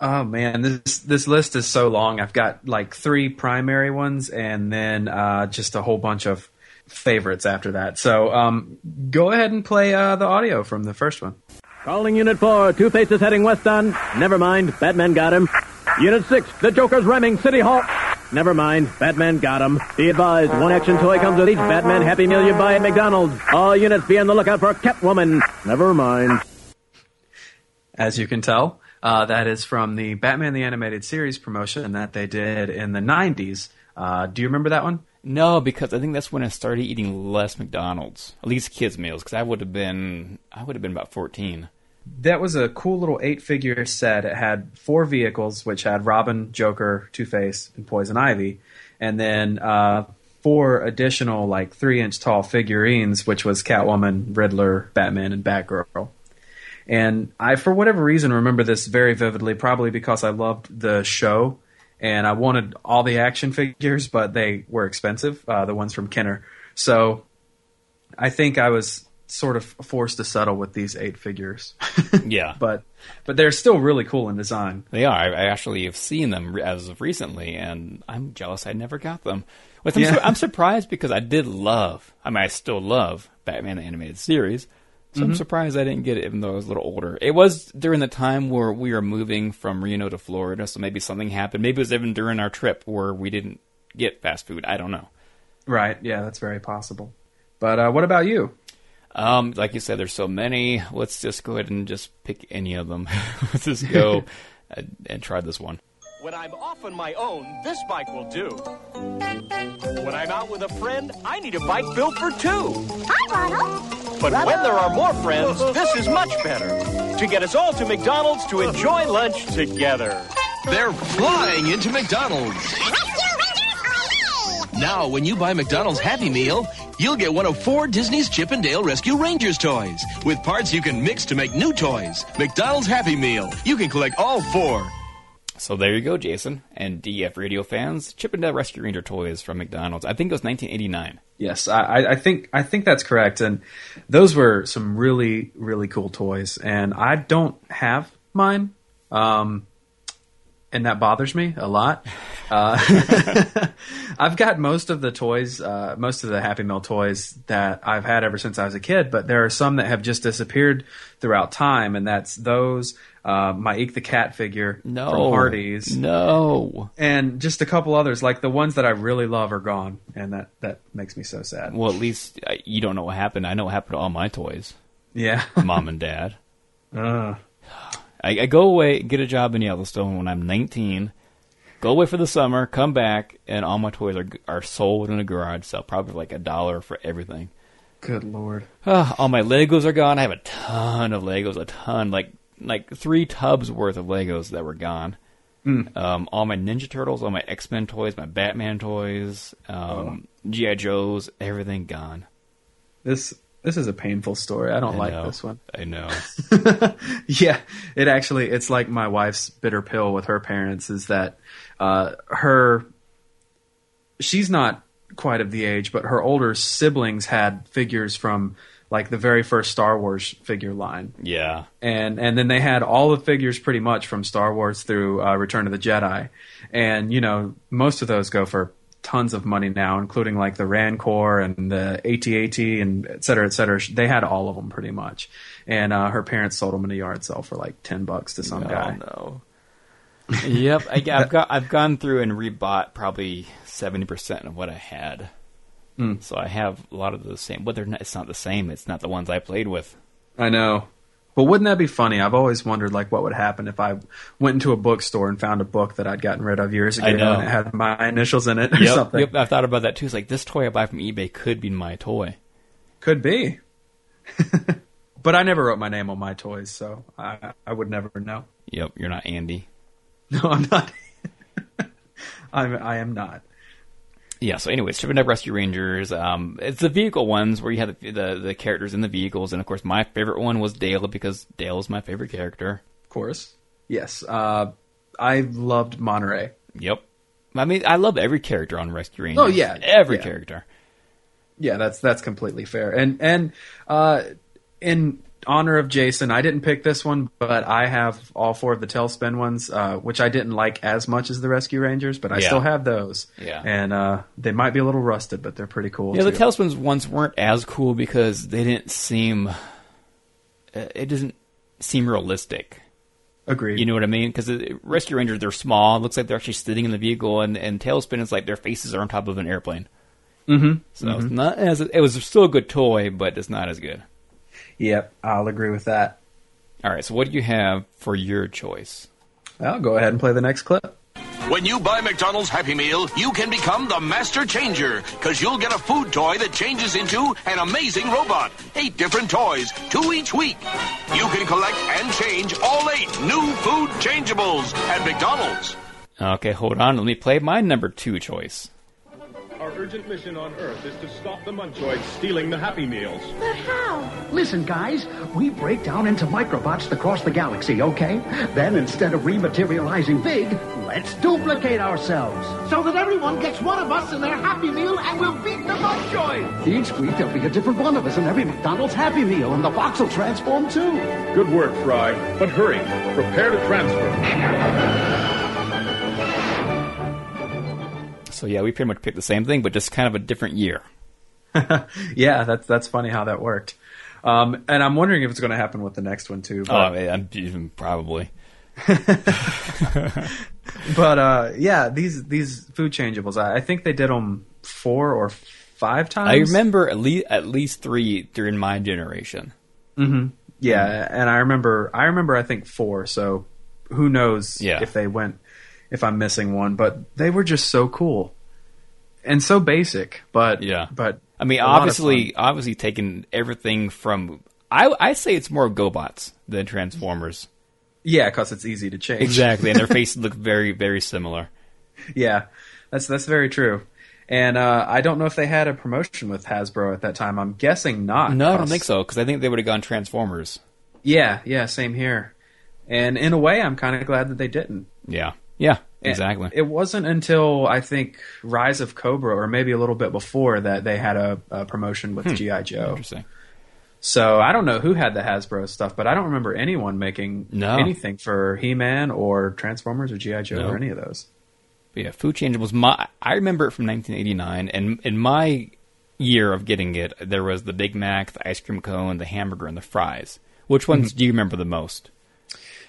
Oh man, this this list is so long. I've got like three primary ones, and then uh, just a whole bunch of favorites after that. So um, go ahead and play uh, the audio from the first one. Calling Unit 4, Two Faces heading west on. Never mind, Batman got him. Unit 6, the Joker's ramming City Hall. Never mind, Batman got him. Be advised, one action toy comes with each Batman Happy Meal you buy at McDonald's. All units be on the lookout for Catwoman. Never mind. As you can tell, uh, that is from the Batman the Animated Series promotion that they did in the '90s. Uh, do you remember that one? No, because I think that's when I started eating less McDonald's, at least kids meals, because I would have been I would have been about fourteen. That was a cool little eight-figure set. It had four vehicles, which had Robin, Joker, Two Face, and Poison Ivy, and then uh, four additional like three-inch tall figurines, which was Catwoman, Riddler, Batman, and Batgirl. And I, for whatever reason, remember this very vividly. Probably because I loved the show, and I wanted all the action figures, but they were expensive. Uh, the ones from Kenner, so I think I was sort of forced to settle with these eight figures. yeah, but but they're still really cool in design. They are. I, I actually have seen them as of recently, and I'm jealous I never got them. Which I'm, Yeah. su- I'm surprised because I did love. I mean, I still love Batman the animated series. So I'm Mhm. surprised I didn't get it, even though I was a little older. It was during the time where we were moving from Reno to Florida, so maybe something happened. Maybe it was even during our trip where we didn't get fast food. I don't know. Right? Yeah, that's very possible. But uh, what about you? Um, like you said, there's so many. Let's just go ahead and just pick any of them. Let's just go and, and try this one. When I'm off on my own, this bike will do. When I'm out with a friend, I need a bike built for two. Hi, Ronald. But when there are more friends, this is much better. To get us all to McDonald's to enjoy lunch together. They're flying into McDonald's. Rescue Rangers Now, when you buy McDonald's Happy Meal, you'll get one of four Disney's Chip and Dale Rescue Rangers toys with parts you can mix to make new toys. McDonald's Happy Meal. You can collect all four. So there you go, Jason. And DAF Radio fans, Chip and Dale Rescue Ranger toys from McDonald's. I think it was 1989. Yes, I, I- think I think that's correct, and those were some really really cool toys. And I don't have mine, um, and that bothers me a lot. Uh, I've got most of the toys, uh, most of the Happy Meal toys that I've had ever since I was a kid, but there are some that have just disappeared throughout time, and that's those. Uh, my Eek the Cat figure No. from Hardee's. No. And just a couple others, like the ones that I really love, are gone, and that that makes me so sad. Well, at least uh, you don't know what happened. I know what happened to all my toys. Yeah. Mom and Dad. Uh. I, I go away, get a job in Yellowstone when I'm 19. Go away for the summer, come back, and all my toys are are sold in a garage sale, probably like a dollar for everything. Good lord. Ah, all my Legos are gone. I have a ton of Legos, a ton, like like three tubs worth of Legos that were gone. Mm. Um, all my Ninja Turtles, all my X Men toys, my Batman toys, um, GI Joes, everything gone. This this is a painful story. I don't I like know. this one. I know. yeah, it actually it's like my wife's bitter pill with her parents is that uh, her she's not quite of the age, but her older siblings had figures from like the very first Star Wars figure line. Yeah. and and then they had all the figures pretty much from Star Wars through uh, Return of the Jedi, and you know most of those go for tons of money now, including like the Rancor and the AT-AT and et cetera, et cetera. They had all of them pretty much, and uh, her parents sold them in a yard sale for like ten bucks to some No, guy. no. yep, I, have got I've gone through and rebought probably seventy percent of what I had. Mm. So I have a lot of the same, but they're not, it's not the same. It's not the ones I played with. I know. But wouldn't that be funny? I've always wondered like what would happen if I went into a bookstore and found a book that I'd gotten rid of years ago and it had my initials in it or Yep, something. yep. I've thought about that too. It's like this toy I buy from eBay could be my toy. Could be. but I never wrote my name on my toys, so I I would never know. Yep, you're not Andy. No, I'm not. I'm I am not. Yeah. So, anyways, Chip and Rescue Rangers. Um, it's the vehicle ones where you have the, the the characters in the vehicles, and of course, my favorite one was Dale because Dale is my favorite character. Of course. Yes. Uh, I loved Monterey. Yep. I mean, I love every character on Rescue Rangers. Oh, yeah, every yeah. character. Yeah, that's that's completely fair. And and uh, in honor of Jason, I didn't pick this one, but I have all four of the TaleSpin ones, uh, which I didn't like as much as the Rescue Rangers, but I Yeah. still have those. Yeah. And uh, they might be a little rusted, but they're pretty cool. Yeah, the too. TaleSpins ones weren't as cool because they didn't seem. uh, It doesn't seem realistic. Agreed. You know what I mean? Because Rescue Rangers, they're small. It looks like they're actually sitting in the vehicle, and, and TaleSpin is like their faces are on top of an airplane. Mm-hmm. So it's not as it was still a good toy, but it's not as good. Yep, I'll agree with that. All right, so what do you have for your choice? I'll go ahead and play the next clip. When you buy McDonald's Happy Meal, you can become the Master Changer, because you'll get a food toy that changes into an amazing robot. Eight different toys, two each week. You can collect and change all eight new food changeables at McDonald's. Okay, hold on. Let me play my number two choice. Our urgent mission on Earth is to stop the Munchoids stealing the Happy Meals. But how? Listen, guys, we break down into microbots across the galaxy, okay? Then instead of rematerializing big, let's duplicate ourselves. So that everyone gets one of us in their Happy Meal and we'll beat the Munchoids. Each week there'll be a different one of us in every McDonald's Happy Meal, and the box will transform too. Good work, Fry. But hurry. Prepare to transfer. So yeah, we pretty much picked the same thing, but just kind of a different year. yeah, that's that's funny how that worked. Um, and I'm wondering if it's going to happen with the next one too. Oh, But, yeah, I'm- probably. but uh, yeah, these these food changeables, I, I think they did them four or five times. I remember at least at least three during my generation. hmm Yeah, and I remember I remember I think four. So who knows Yeah. if they went if I'm missing one, but they were just so cool and so basic. But Yeah. but I mean, a lot of obviously, obviously taking everything from I I say it's more GoBots than Transformers. Yeah, because it's easy to change. Exactly, and their faces look very very similar. yeah, that's that's very true. And uh, I don't know if they had a promotion with Hasbro at that time. I'm guessing not. No, I don't think so because I think they would have gone Transformers. Yeah, yeah, same here. And in a way, I'm kind of glad that they didn't. Yeah, yeah, And exactly. It wasn't until I think Rise of Cobra, or maybe a little bit before, that they had a, a promotion with Hmm. GI Joe. Interesting. So I don't know who had the Hasbro stuff, but I don't remember anyone making No. anything for He-Man or Transformers or GI Joe No. or any of those. But yeah, Food Changeables. My I remember it from 1989, and in my year of getting it, there was the Big Mac, the ice cream cone, the hamburger, and the fries. Which Mm-hmm. ones do you remember the most?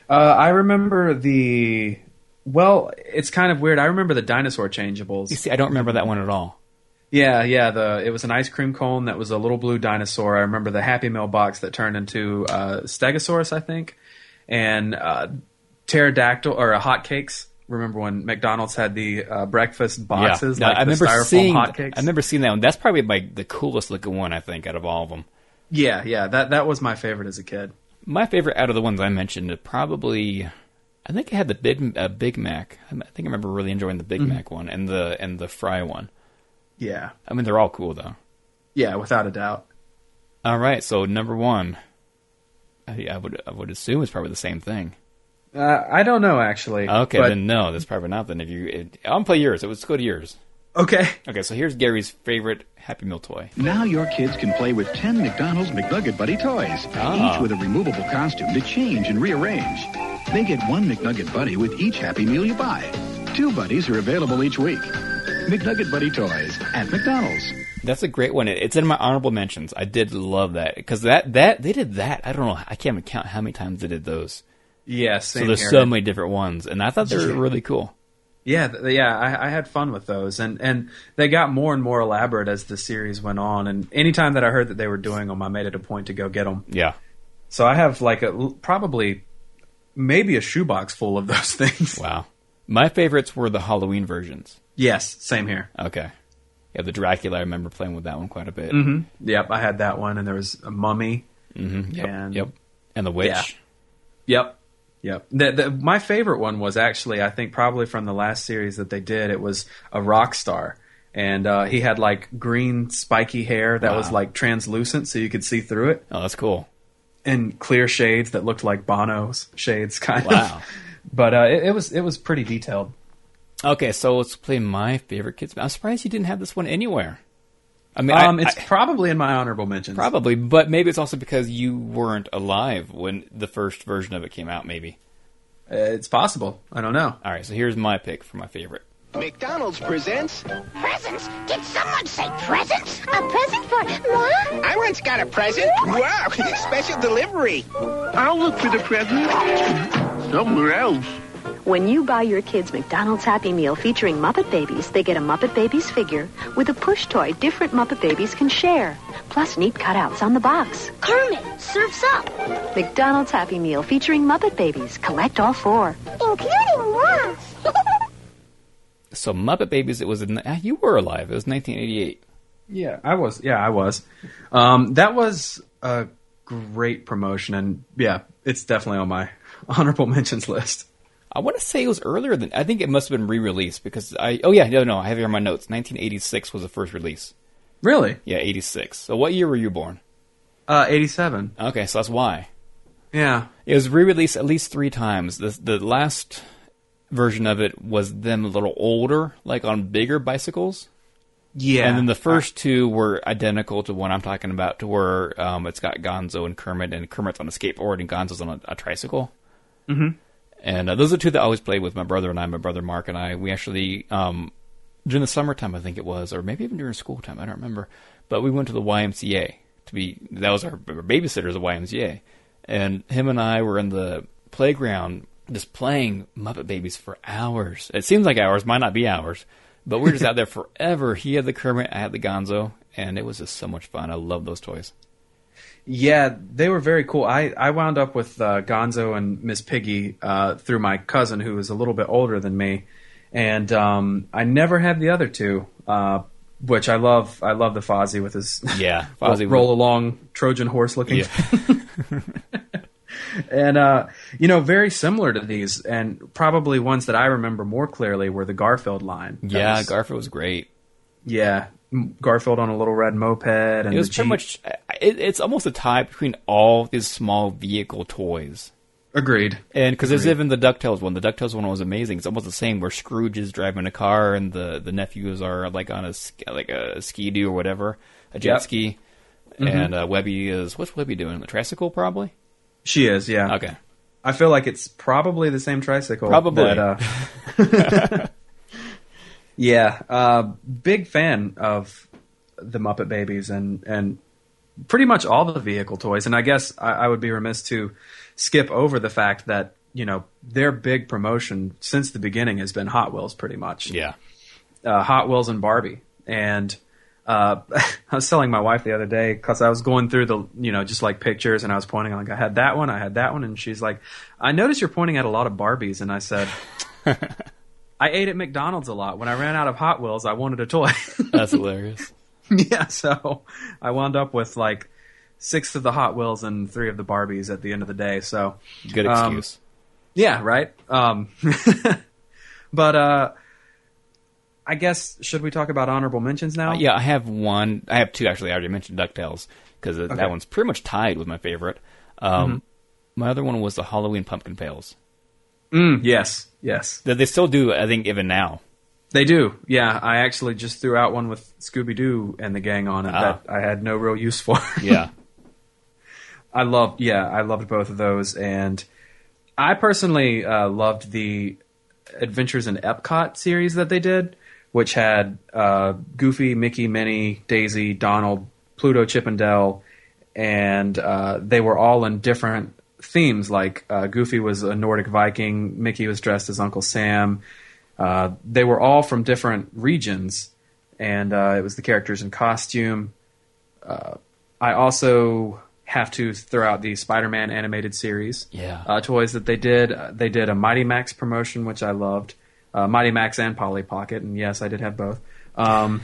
Uh, I remember the. Well, it's kind of weird. I remember the dinosaur changeables. You see, I don't remember that one at all. Yeah, yeah. The it was an ice cream cone that was a little blue dinosaur. I remember the Happy Meal box that turned into uh, Stegosaurus, I think, and uh, pterodactyl or uh, hotcakes. Remember when McDonald's had the uh, breakfast boxes? Yeah, like I remember styrofoam seeing. hotcakes. I remember seeing that one. That's probably like the coolest looking one I think out of all of them. Yeah, yeah. That that was my favorite as a kid. My favorite out of the ones I mentioned, probably, I think I had the Big uh, Big Mac. I think I remember really enjoying the Big Mhm. Mac one and the and the fry one. Yeah, I mean they're all cool though. yeah, without a doubt. All right, so number one, I, I would I would assume it's probably the same thing. Uh, I don't know actually. Okay, but- then no, that's probably not. Then if you, it, I'll play yours. It was go to yours. Okay. Okay, so here's Gary's favorite Happy Meal toy. Now your kids can play with 10 McDonald's McNugget Buddy toys, Ah. each with a removable costume to change and rearrange. They get one McNugget Buddy with each Happy Meal you buy. Two buddies are available each week. McNugget Buddy toys at McDonald's. That's a great one. It's in my honorable mentions. I did love that because that that they did that. I don't know. I can't even count how many times they did those. Yeah, So there's here. so many different ones, and I thought they were really cool. Yeah, yeah, I, I had fun with those, and and they got more and more elaborate as the series went on. And anytime that I heard that they were doing them, I made it a point to go get them. Yeah. So I have like a probably maybe a shoebox full of those things. Wow. My favorites were the Halloween versions. Yes, same here. Okay. Yeah, the Dracula. I remember playing with that one quite a bit. hmm Yep, I had that one, and there was a mummy. Mm-hmm. Yep. And yep. And the witch. Yeah. Yep. Yep. The, the, my favorite one was actually, I think, probably from the last series that they did. It was a rock star, and uh, he had like green spiky hair that was like translucent, so you could see through it, Oh, that's cool. And clear shades that looked like Bono's shades, kind Wow. of. Wow. But uh, it, it was it was pretty detailed. Okay, so let's play my favorite kids. I'm surprised you didn't have this one anywhere. I mean, um, I- it's I- probably in my honorable mentions. probably, but maybe it's also because you weren't alive when the first version of it came out. Maybe Uh, it's possible. I don't know. All right, so here's my pick for my favorite. McDonald's presents. Presents? Did someone say presents? A present for moi? I once got a present. Wow, special delivery. I'll look for the present somewhere else. When you buy your kids McDonald's Happy Meal featuring Muppet Babies, they get a Muppet Babies figure with a push toy different Muppet Babies can share, plus neat cutouts on the box. Kermit, surf's up. McDonald's Happy Meal featuring Muppet Babies. Collect all four. Including moi. So Muppet Babies, it was in, ah, you were alive. It was 1988. Yeah, I was. Yeah, I was. Um, that was a great promotion, and yeah, it's definitely on my honorable mentions list. I want to say it was earlier than. I think it must have been re-released because I. Oh yeah, no, no. I have it here in my notes. 1986 was the first release. Really? Yeah, 86. So what year were you born? Uh, 87. Okay, so that's why. Yeah. It was re-released at least three times. The the last version of it was them a little older, like on bigger bicycles. Yeah. And then the first two were identical to what I'm talking about, to where um, it's got Gonzo and Kermit, and Kermit's on a skateboard and Gonzo's on a, a tricycle. Mhm. And uh, those are two that I always played with my brother and I, my brother Mark and I. We actually, um, during the summertime, I think it was, or maybe even during school time, I don't remember. But we went to the YMCA to be, that was our, our babysitters, the YMCA. And him and I were in the playground just playing Muppet Babies for hours. It seems like hours, might not be hours. But we're just out there forever. He had the Kermit, I had the Gonzo, and it was just so much fun. I love those toys. Yeah, they were very cool. I, I wound up with uh, Gonzo and Miss Piggy uh, through my cousin, who was a little bit older than me, and um, I never had the other two, uh, which I love. I love the Fozzie with his Yeah, roll, Fozzie roll along Trojan horse looking. Yeah. and uh, you know, very similar to these, and probably ones that I remember more clearly were the Garfield line. That Yeah, was- Garfield was great. yeah, Garfield on a little red moped, and it was pretty much. It, it's almost a tie between all these small vehicle toys. Agreed. And because there's even the Ducktales one. The Ducktales one was amazing. It's almost the same. Where Scrooge is driving a car, and the, the nephews are like on a like a ski doo or whatever, a jet Yep. ski, Mhm. and uh, Webby is what's Webby doing? The tricycle, probably. She is, yeah. Okay. I feel like it's probably the same tricycle. Probably. that, uh, yeah, uh, big fan of the Muppet Babies and and pretty much all the vehicle toys. And I guess I, I would be remiss to skip over the fact that you know their big promotion since the beginning has been Hot Wheels, pretty much. Yeah. uh, Hot Wheels and Barbie. And uh, I was telling my wife the other day because I was going through the, you know, just like pictures and I was pointing like I had that one, I had that one, and she's like, I noticed you're pointing at a lot of Barbies, and I said, I ate at McDonald's a lot. When I ran out of Hot Wheels, I wanted a toy. That's hilarious. yeah, so I wound up with like six of the Hot Wheels and three of the Barbies at the end of the day. So Good um, excuse. yeah, right. Um, but uh, I guess should we talk about honorable mentions now? Uh, yeah, I have one. I have two actually. I already mentioned Ducktales because Okay. that one's pretty much tied with my favorite. Um, My other one was the Halloween pumpkin pails. Mm, yes, yes. That they still do. I think even now. They do. Yeah, I actually just threw out one with Scooby Doo and the gang on it Ah. that I had no real use for. Yeah. I loved. Yeah, I loved both of those, and I personally uh, loved the Adventures in Epcot series that they did, which had uh, Goofy, Mickey, Minnie, Daisy, Donald, Pluto, Chip and Dale, and uh, they were all in different themes. Like uh, Goofy was a Nordic Viking, Mickey was dressed as Uncle Sam. Uh, they were all from different regions, and uh, it was the characters in costume. Uh, I also have to throw out the Spider-Man animated series. Yeah. Uh, toys that they did. Uh, they did a Mighty Max promotion, which I loved. Uh, Mighty Max and Polly Pocket, and yes, I did have both. Um,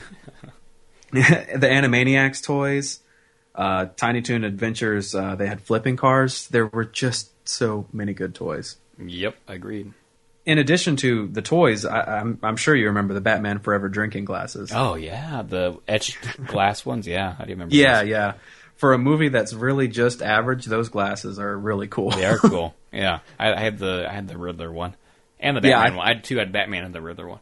the Animaniacs toys, uh, Tiny Toon Adventures. Uh, they had flipping cars. There were just so many good toys. Yep, agreed. In addition to the toys, I, I'm, I'm sure you remember the Batman Forever drinking glasses. Oh yeah, the etched glass ones. Yeah, how do you remember? Yeah, those? yeah. For a movie that's really just average, those glasses are really cool. they are cool. Yeah, I, I had the I had the Riddler one, and the Yeah, Batman I- one. I had two. I had Batman and the Riddler one.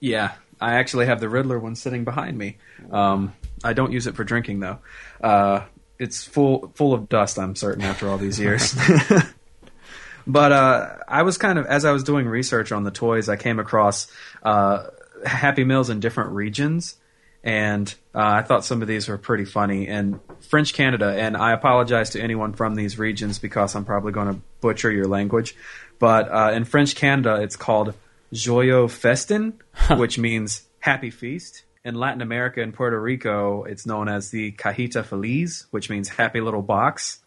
Yeah, I actually have the Riddler one sitting behind me. Um, I don't use it for drinking though. Uh, it's full full of dust. I'm certain after all these years. but uh, I was kind of as I was doing research on the toys, I came across uh, Happy Meals in different regions, and uh, I thought some of these were pretty funny. And French Canada, and I apologize to anyone from these regions because I'm probably going to butcher your language. But uh, in French Canada, it's called Joyeux Festin, which means happy feast. In Latin America and Puerto Rico, it's known as the Cajita Feliz, which means happy little box.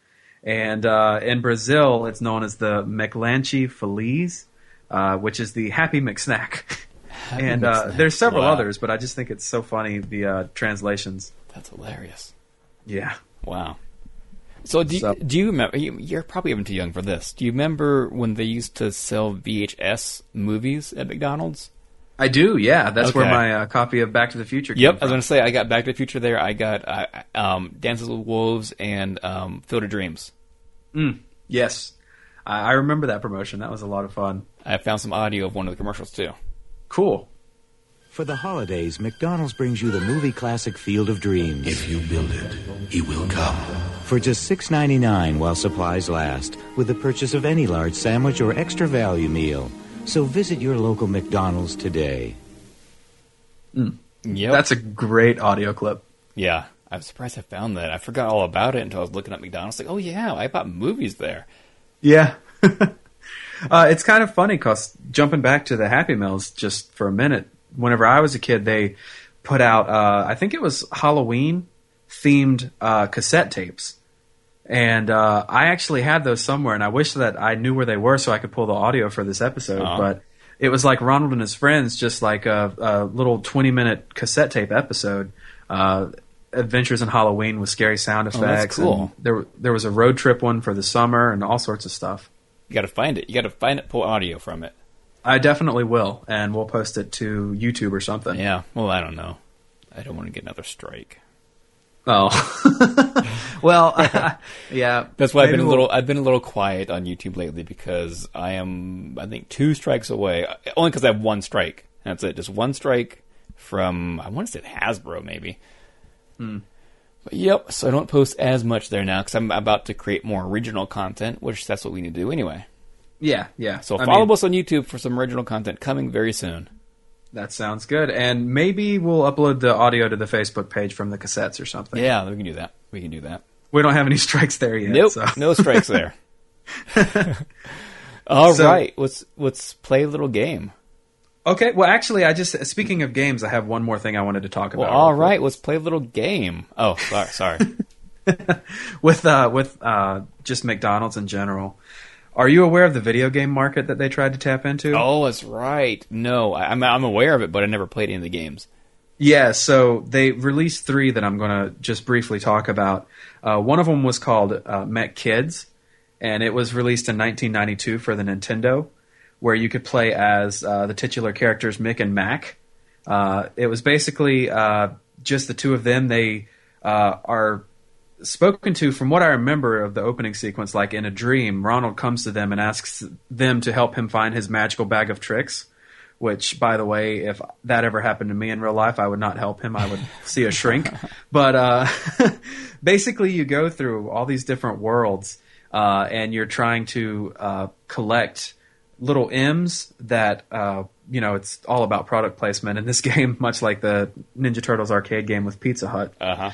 And uh, in Brazil, it's known as the McLanche Feliz, uh, which is the Happy McSnack. and uh, McSnack. there's several Wow. others, but I just think it's so funny the uh, translations. That's hilarious. Yeah. Wow. So do you, do you remember? you- You're probably even too young for this. Do you remember when they used to sell VHS movies at McDonald's? I do, yeah. That's where my uh, copy of Back to the Future came Yep, I was going to say I got Back to the Future there. I got uh, um, Dances with Wolves and um, Field of Dreams. Mm, yes. I, I remember that promotion. That was a lot of fun. I found some audio of one of the commercials too. Cool. For the holidays, McDonald's brings you the movie classic Field of Dreams. If you build it, he will come. For just $6.99 while supplies last, with the purchase of any large sandwich or extra value meal. So visit your local McDonald's today. Mm. Yep. That's a great audio clip. Yeah, I was surprised I found that. I forgot all about it until I was looking at McDonald's. Like, oh yeah, I bought movies there. Yeah. uh, it's kind of funny because jumping back to the Happy Meals just for a minute, whenever I was a kid, they put out, uh, I think it was Halloween themed uh, cassette tapes. And uh, I actually had those somewhere, and I wish that I knew where they were so I could pull the audio for this episode. Uh-huh. But it was like Ronald and his friends, just like a, a little 20 minute cassette tape episode. Uh, Adventures in Halloween with scary sound Oh, effects. that's cool. and There, there was a road trip one for the summer and all sorts of stuff. You got to find it. You got to find it. Pull audio from it. I definitely will, and we'll post it to YouTube or something. Yeah. Well, I don't know. I don't want to get another strike. Oh. well, yeah. That's why I've been a little. I've been a little quiet on YouTube lately because I am. I think two strikes away. Only because I have one strike. That's it. Just one strike from. I want to say Hasbro maybe. Hmm. But yep. So I don't post as much there now because I'm about to create more original content, which that's what we need to do anyway. Yeah, yeah. So I follow mean, us on YouTube for some original content coming very soon. That sounds good. And maybe we'll upload the audio to the Facebook page from the cassettes or something. Yeah, we can do that. We can do that. We don't have any strikes there yet. Nope, so. no strikes there. All right, So- let's let's play a little game. Okay, well, actually, I just speaking of games, I have one more thing I wanted to talk about. all real quick. right, let's play a little game. Oh, sorry, sorry. with uh, with uh, just McDonald's in general. Are you aware of the video game market that they tried to tap into? oh, that's right. No, I, I'm I'm aware of it, but I never played any of the games. Yeah, so they released three that I'm going to just briefly talk about. Uh, one of them was called uh, M.C. Kids, and it was released in 1992 for the Nintendo, where you could play as uh, the titular characters Mick and Mac. Uh, it was basically uh, just the two of them. They uh, are spoken to, from what I remember of the opening sequence, like in a dream. Ronald comes to them and asks them to help him find his magical bag of tricks. Which, by the way, if that ever happened to me in real life, I would not help him. I would see a shrink. But uh, basically, you go through all these different worlds, uh, and you're trying to uh, collect little M's that uh, you know. It's all about product placement in this game, much like the Ninja Turtles arcade game with Pizza Hut Uh huh.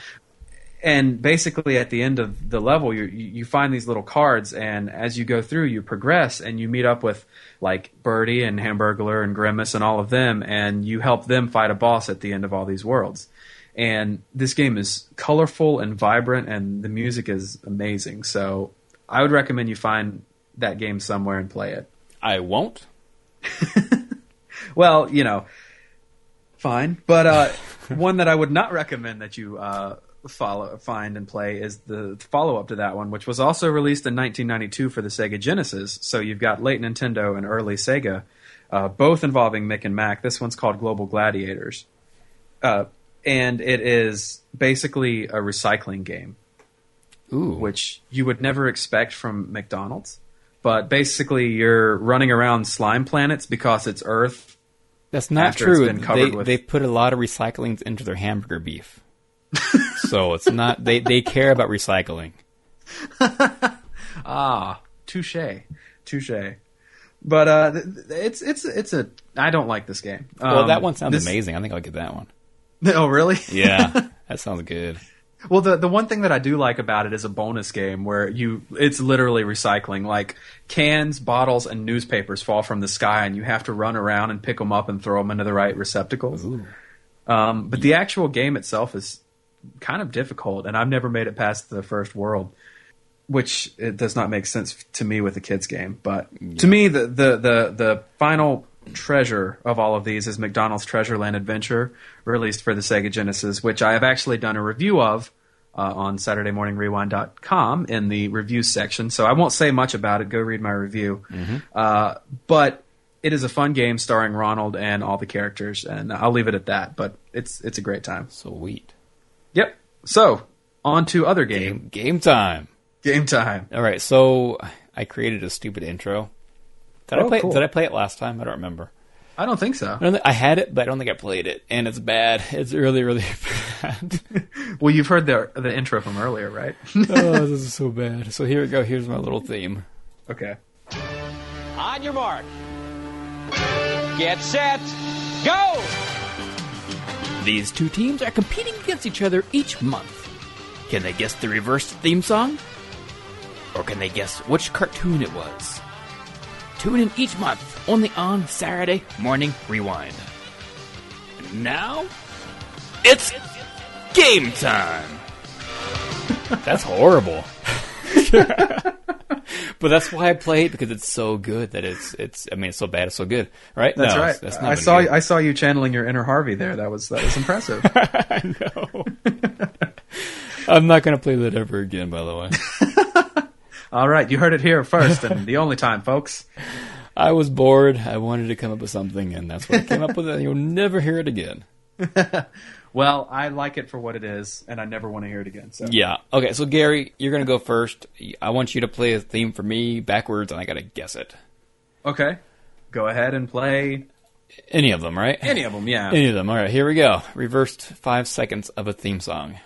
And basically at the end of the level you you find these little cards and as you go through you progress and you meet up with like Birdie and Hamburglar and Grimace and all of them and you help them fight a boss at the end of all these worlds. And this game is colorful and vibrant and the music is amazing. So I would recommend you find that game somewhere and play it. I won't. well you know fine. But uh one that I would not recommend that you uh follow find and play is the follow up to that one which was also released in 1992 for the Sega Genesis. So you've got late Nintendo and early Sega uh, both involving Mick and Mac. This one's called Global Gladiators. Uh, and it is basically a recycling game Ooh. which you would never expect from McDonald's. But basically you're running around slime planets because it's Earth That's not true. They with- they put a lot of recycling into their hamburger beef, so it's not they they care about recycling. Ah, touche, touche. But uh, it's it's it's a. I don't like this game. well, Um, that one sounds this- amazing. I think I'll get that one. Oh, really? Yeah, that sounds good. Well, the the one thing that I do like about it is a bonus game where you it's literally recycling. Like cans, bottles, and newspapers fall from the sky, and you have to run around and pick them up and throw them into the right receptacles. Um, but the actual game itself is kind of difficult, and I've never made it past the first world, which it does not make sense to me with a kids game. But to me, the, the the the final treasure of all of these is McDonald's Treasureland Adventure, released for the Sega Genesis, which I have actually done a review of uh, on SaturdayMorningRewind.com in the reviews section. So I won't say much about it. Go read my review. Mhm. Uh, but it is a fun game starring Ronald and all the characters, and I'll leave it at that. But it's it's a great time. Sweet. Yep. So on to other game. Game time. Game time. All right, so I created a stupid intro. Did I Oh, play? cool. Did I play it last time? I don't remember. I don't think so. I, don't think, I had it, but I don't think I played it, and it's bad. It's really, really bad. Well, you've heard the the intro from earlier, right? oh, this is so bad. So here we go. Here's my little theme. Okay. On your mark. Get set. Go! These two teams are competing against each other each month. Can they guess the reverse theme song? Or can they guess which cartoon it was? Tune in each month, only on Saturday Morning Rewind. And now, it's game time! That's horrible. but that's why I play it because it's so good that it's it's. I mean, it's so bad, it's so good, right? That's No, right. That's not I saw good. I saw you channeling your inner Harvey there. That was that was impressive. I know. I'm not going to play that ever again. By the way, All right, you heard it here first, and the only time, folks. I was bored. I wanted to come up with something, and that's what I came up with. And you'll never hear it again. Well, I like it for what it is, and I never want to hear it again. So Yeah. Okay. So Gary, you're going to go first. I want you to play a theme for me backwards, and I got to guess it. Okay. Go ahead and play Any of them, right? any of them. Yeah. Any of them. All right. Here we go. Reversed five seconds of a theme song.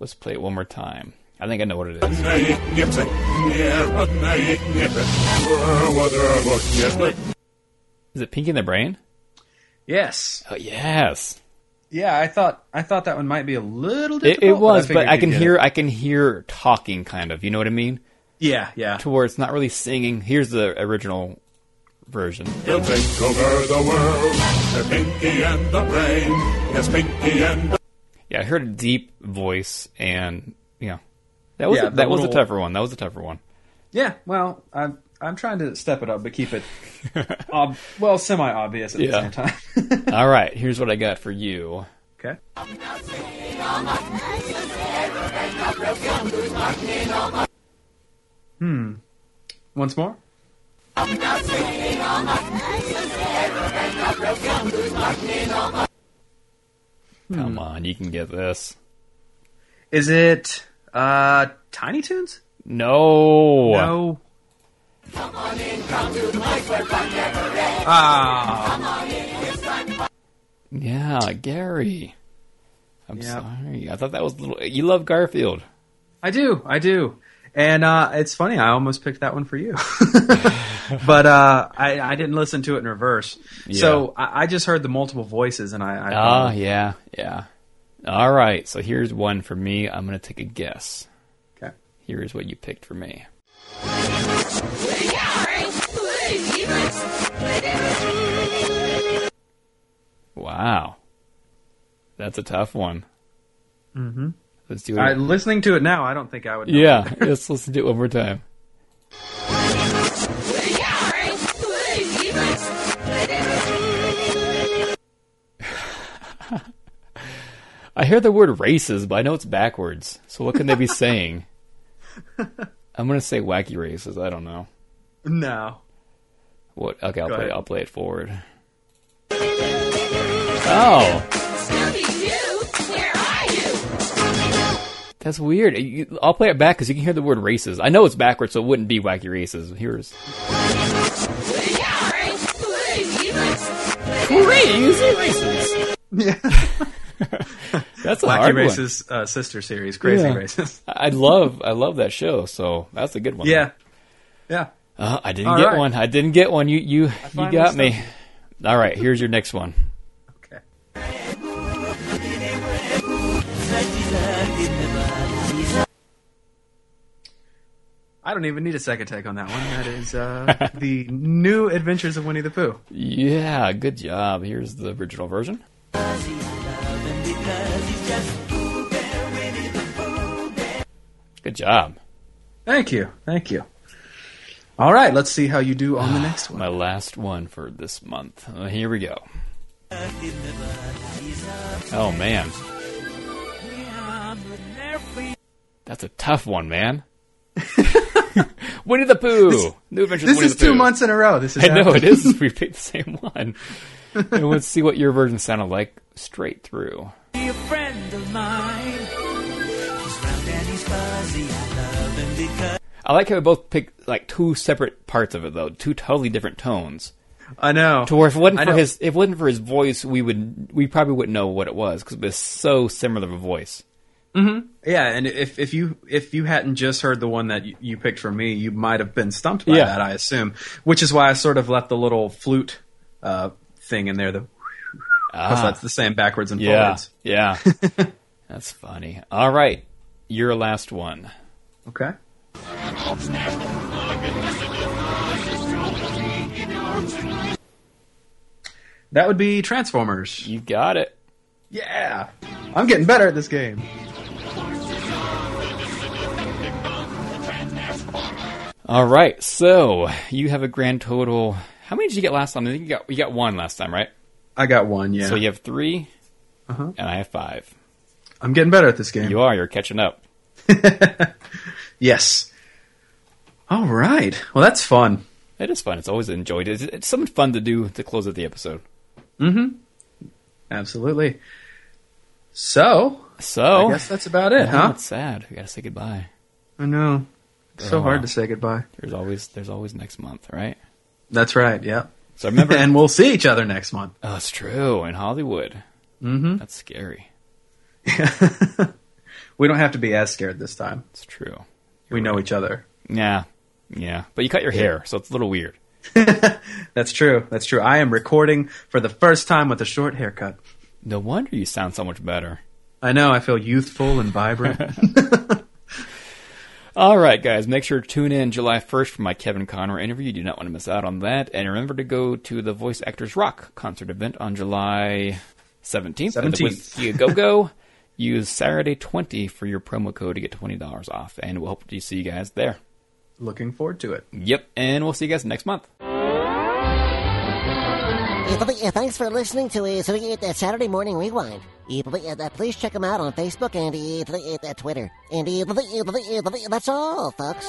Let's play it one more time. I think I know what it is. Is it Pinky and the Brain? Yes. Oh, yes. Yeah, I thought I thought that one might be a little It, difficult. it was, but I you'd can hear it. I can hear talking kind of. You know what I mean? Yeah, yeah. To where it's not really singing. Here's the original version. He'll take over the world. They're Pinky and the Brain. Yes, Pinky and the Yeah, I heard a deep voice, and you know, that was Yeah, a, that was a tougher one. That was a tougher one. Yeah, well, I'm I'm trying to step it up, but keep it ob- well semi obvious at Yeah. the same time. All right, here's what I got for you. Okay. Hmm. Once more. Come on, you can get this. Is it uh Tiny Toons? No. No. Ah. Yeah, Gary. I'm Yep. sorry. I thought that was a little. You love Garfield. I do, I do. And uh, it's funny, I almost picked that one for you. but uh, I, I didn't listen to it in reverse. So I, I just heard the multiple voices and I. I Ah, yeah, yeah. All right, so here's one for me. I'm going to take a guess. Okay. Here's what you picked for me. Wow. That's a tough one. Mm-hmm. Let's do it. I, listening to it now, I don't think I would. Know yeah, let's listen to it one more time. I hear the word races, but I know it's backwards. So what can they be saying? I'm gonna say wacky races. I don't know. no. What? Okay, I'll Go play. ahead. I'll play it forward. Oh, that's weird. I'll play it back because you can hear the word races. I know it's backwards, so it wouldn't be wacky races. Here's crazy races. Yeah. That's a Wacky hard one. Races uh, sister series, Crazy Yeah. Races. I love I love that show, so that's a good one. Yeah. Yeah. Uh, I didn't All get right. one. I didn't get one. You you you got me. stumped All right, here's your next one. Okay. I don't even need a second take on that one. That is uh, the new Adventures of Winnie the Pooh. Yeah, good job. Here's the original version. Good job. Thank you. Thank you. All right, let's see how you do on the next one. My last one for this month. Uh, here we go. Oh man, that's a tough one, man. Winnie the Pooh. New Adventures of This Winnie is the two Pooh. months in a row. This is I know it happening. is. We picked the same one. and let's see what your version sounded like straight through. Be a friend of mine. He's round and he's fuzzy. I love him because. I like how we both picked like two separate parts of it though, two totally different tones. I know. To where if it wasn't I for know. his, if it wasn't for his voice, we would, we probably wouldn't know what it was because it was so similar of a voice. hmm Yeah, and if if you if you hadn't just heard the one that you, you picked for me, you might have been stumped by Yeah. that. I assume, which is why I sort of left the little flute uh, thing in there. The Ah. that's the same backwards and Yeah, forwards. yeah, that's funny. All right, your last one. Okay. That would be Transformers. You got it. Yeah, I'm getting better at this game. All right, so you have a grand total. How many did you get last time? I think you got you got one last time, right? I got one. Yeah. So you have 3 Uh-huh. and I have five. I'm getting better at this game. You are. You're catching up. Yes. All right. Well, that's fun. It is fun. It's always enjoyed. It's, it's something fun to do to close out the episode. Mm-hmm. Absolutely. So. So I guess that's about it, huh? It's sad. We gotta say goodbye. I know. It's So hard to say goodbye. There's always there's always next month, right? That's right. Yeah. So I remember, and we'll see each other next month. Oh, it's true in Hollywood. Mm-hmm. That's scary. We don't have to be as scared this time. It's true. we know each other. Yeah, yeah. But you cut your hair, so it's a little weird. That's true. That's true. I am recording for the first time with a short haircut. No wonder you sound so much better. I know. I feel youthful and vibrant. All right, guys, make sure to tune in July 1st for my Kevin Conroy interview. You do not want to miss out on that. And remember to go to the Voice Actors Rock concert event on July 17th. at the 17th. Whisky Go Go. Use Saturday 20 for your promo code to get $20 off. And we'll hope to see you guys there. Looking forward to it. Yep, and we'll see you guys next month. Thanks for listening to uh, so, uh, Saturday Morning Rewind. Please check them out on Facebook and Twitter. And th- th- that's all, folks.